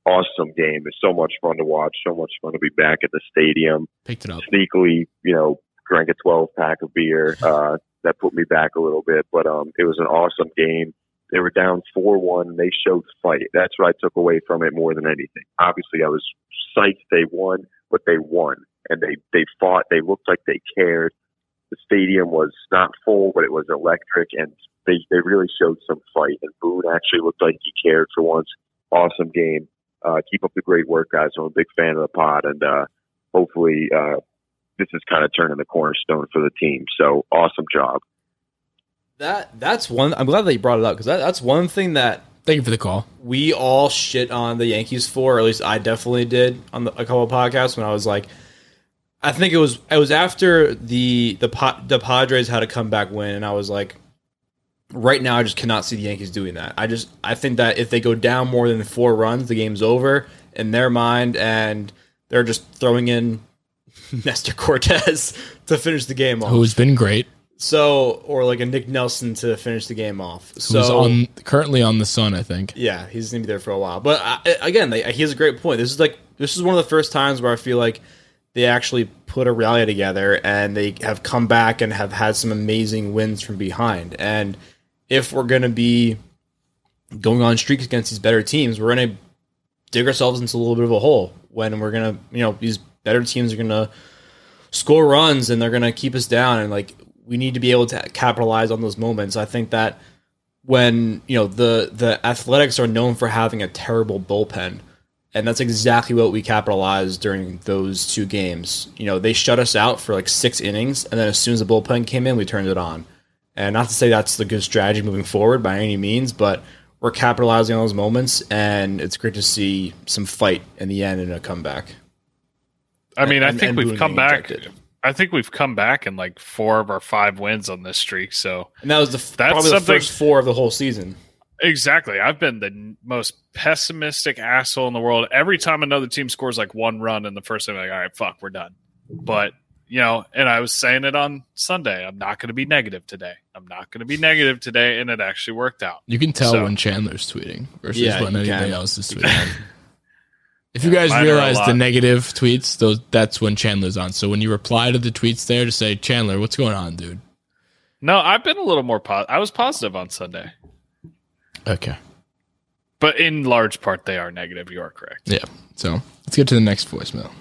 Awesome game. It's so much fun to watch. So much fun to be back at the stadium. Picked it up. Sneakily, you know, drank a twelve pack of beer. Uh, that put me back a little bit, but um, it was an awesome game. They were down four one. They showed fight. That's what I took away from it more than anything. Obviously, I was psyched they won, but they won and they they fought. They looked like they cared. the stadium was not full, but it was electric, and they they really showed some fight. And Boone actually looked like he cared for once. Awesome game. Uh, keep up the great work, guys. I'm a big fan of the pod, and uh, hopefully uh, this is kind of turning the cornerstone for the team. So awesome job. That that's one. I'm glad that you brought it up because that, that's one thing that Thank you for the call. we all shit on the Yankees for, or at least I definitely did on the, a couple of podcasts when I was like, I think it was it was after the the Pa- the Padres had a comeback win, and I was like, right now I just cannot see the Yankees doing that. I just I think that if they go down more than four runs, the game's over in their mind, and they're just throwing in Nestor Cortes to finish the game off. Who's been great? so or like a Nick Nelson to finish the game off. Who's So on currently on the Sun? I think. yeah, he's gonna be there for a while. But I, again, they, he has a great point. This is like this is one of the first times where I feel like they actually put a rally together and they have come back and have had some amazing wins from behind. And if we're gonna be going on streaks against these better teams, we're gonna dig ourselves into a little bit of a hole when we're gonna, you know, these better teams are gonna score runs and they're gonna keep us down and like we need to be able to capitalize on those moments. I think that when you know the the Athletics are known for having a terrible bullpen, and that's exactly what we capitalized during those two games. You know, they shut us out for like six innings, and then as soon as the bullpen came in, we turned it on. And not to say that's the good strategy moving forward by any means, but we're capitalizing on those moments, and it's great to see some fight in the end and a comeback. I mean, I think and we've come back. I think we've come back in like four of our five wins on this streak. So And that was the That's probably the first four of the whole season. Exactly, I've been the most pessimistic asshole in the world. Every time another team scores like one run in the first inning, I'm like, all right, fuck, we're done. But you know, and I was saying it on Sunday. I'm not going to be negative today. I'm not going to be negative today, and it actually worked out. You can tell So- when Chandler's tweeting versus Yeah, when anybody can. else is tweeting. if you guys mine are a realize the negative tweets, those that's when Chandler's on. So when you reply to the tweets there to say, Chandler, what's going on, dude? No, I've been a little more. Po- I was positive on Sunday, Okay. but in large part, they are negative. You are correct. Yeah. So let's get to the next voicemail.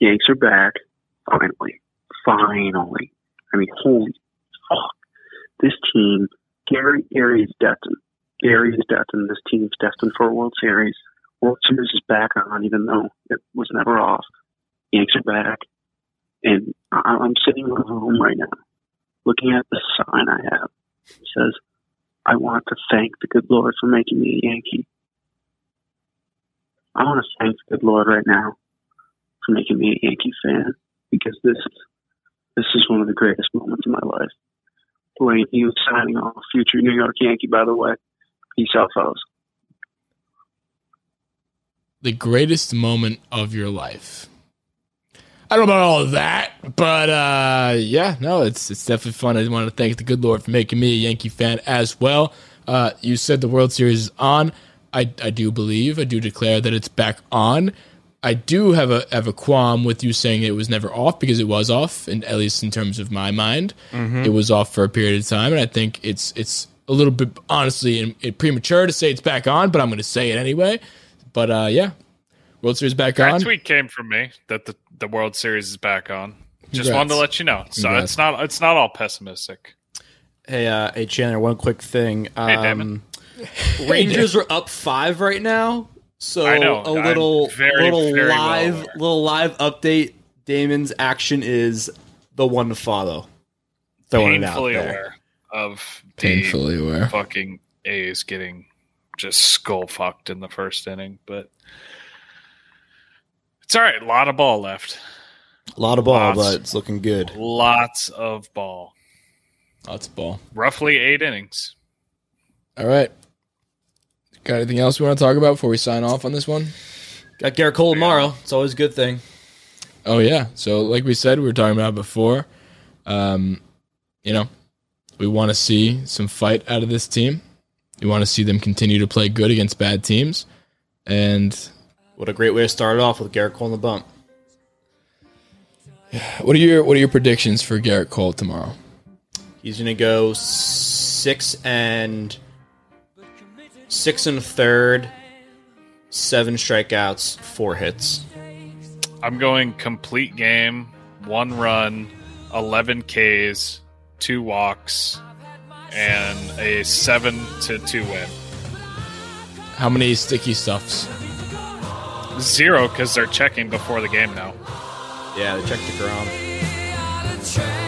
Yanks are back. Finally. Finally. I mean, holy fuck. This team, Gary, Gary is destined. Gary is destined. This team's destined for a World Series. World Series is back on, even though it was never off. Yanks are back. And I- I'm sitting at home right now, looking at the sign I have. It says, I want to thank the good Lord for making me a Yankee. I want to thank the good Lord right now for making me a Yankee fan because this this is one of the greatest moments of my life. Dwayne Hughes signing off, future New York Yankee, by the way. Peace out, fellas. The greatest moment of your life. I don't know about all of that, but uh, yeah, no, it's it's definitely fun. I want to thank the good Lord for making me a Yankee fan as well. Uh, you said the World Series is on. I, I do believe, I do declare that it's back on. I do have a have a qualm with you saying it was never off because it was off, and at least in terms of my mind, it was off for a period of time, and I think it's it's a little bit honestly in, it premature to say it's back on, but I'm going to say it anyway. But uh, yeah, World Series back That on. That tweet came from me that the, the World Series is back on. Just Congrats. wanted to let you know. So Congrats. it's not it's not all pessimistic. Hey, uh, hey, Chandler. One quick thing. Um, Damin. Rangers are up five right now, so I know. a I'm little very, little very live aware. little live update. Damin's action is the one to follow. Throwing it out Painfully there. aware of the Painfully aware. fucking A's getting just skull fucked in the first inning, but it's all right. A lot of ball left. A lot of ball, Lots. but it's looking good. Lots of ball. Lots of ball. Roughly eight innings. All right. Got anything else we want to talk about before we sign off on this one? Got Gerrit Cole tomorrow. It's always a good thing. Oh yeah. So like we said, we were talking about before. Um, you know, we want to see some fight out of this team. We want to see them continue to play good against bad teams. And What a great way to start it off with Gerrit Cole in the bump. what are your what are your predictions for Gerrit Cole tomorrow? He's gonna go six and six and a third, seven strikeouts, four hits. I'm going complete game, one run, 11 Ks, two walks, and a 7 to 2 win. How many sticky stuffs? Zero because they're checking before the game now. Yeah, they checked the ground.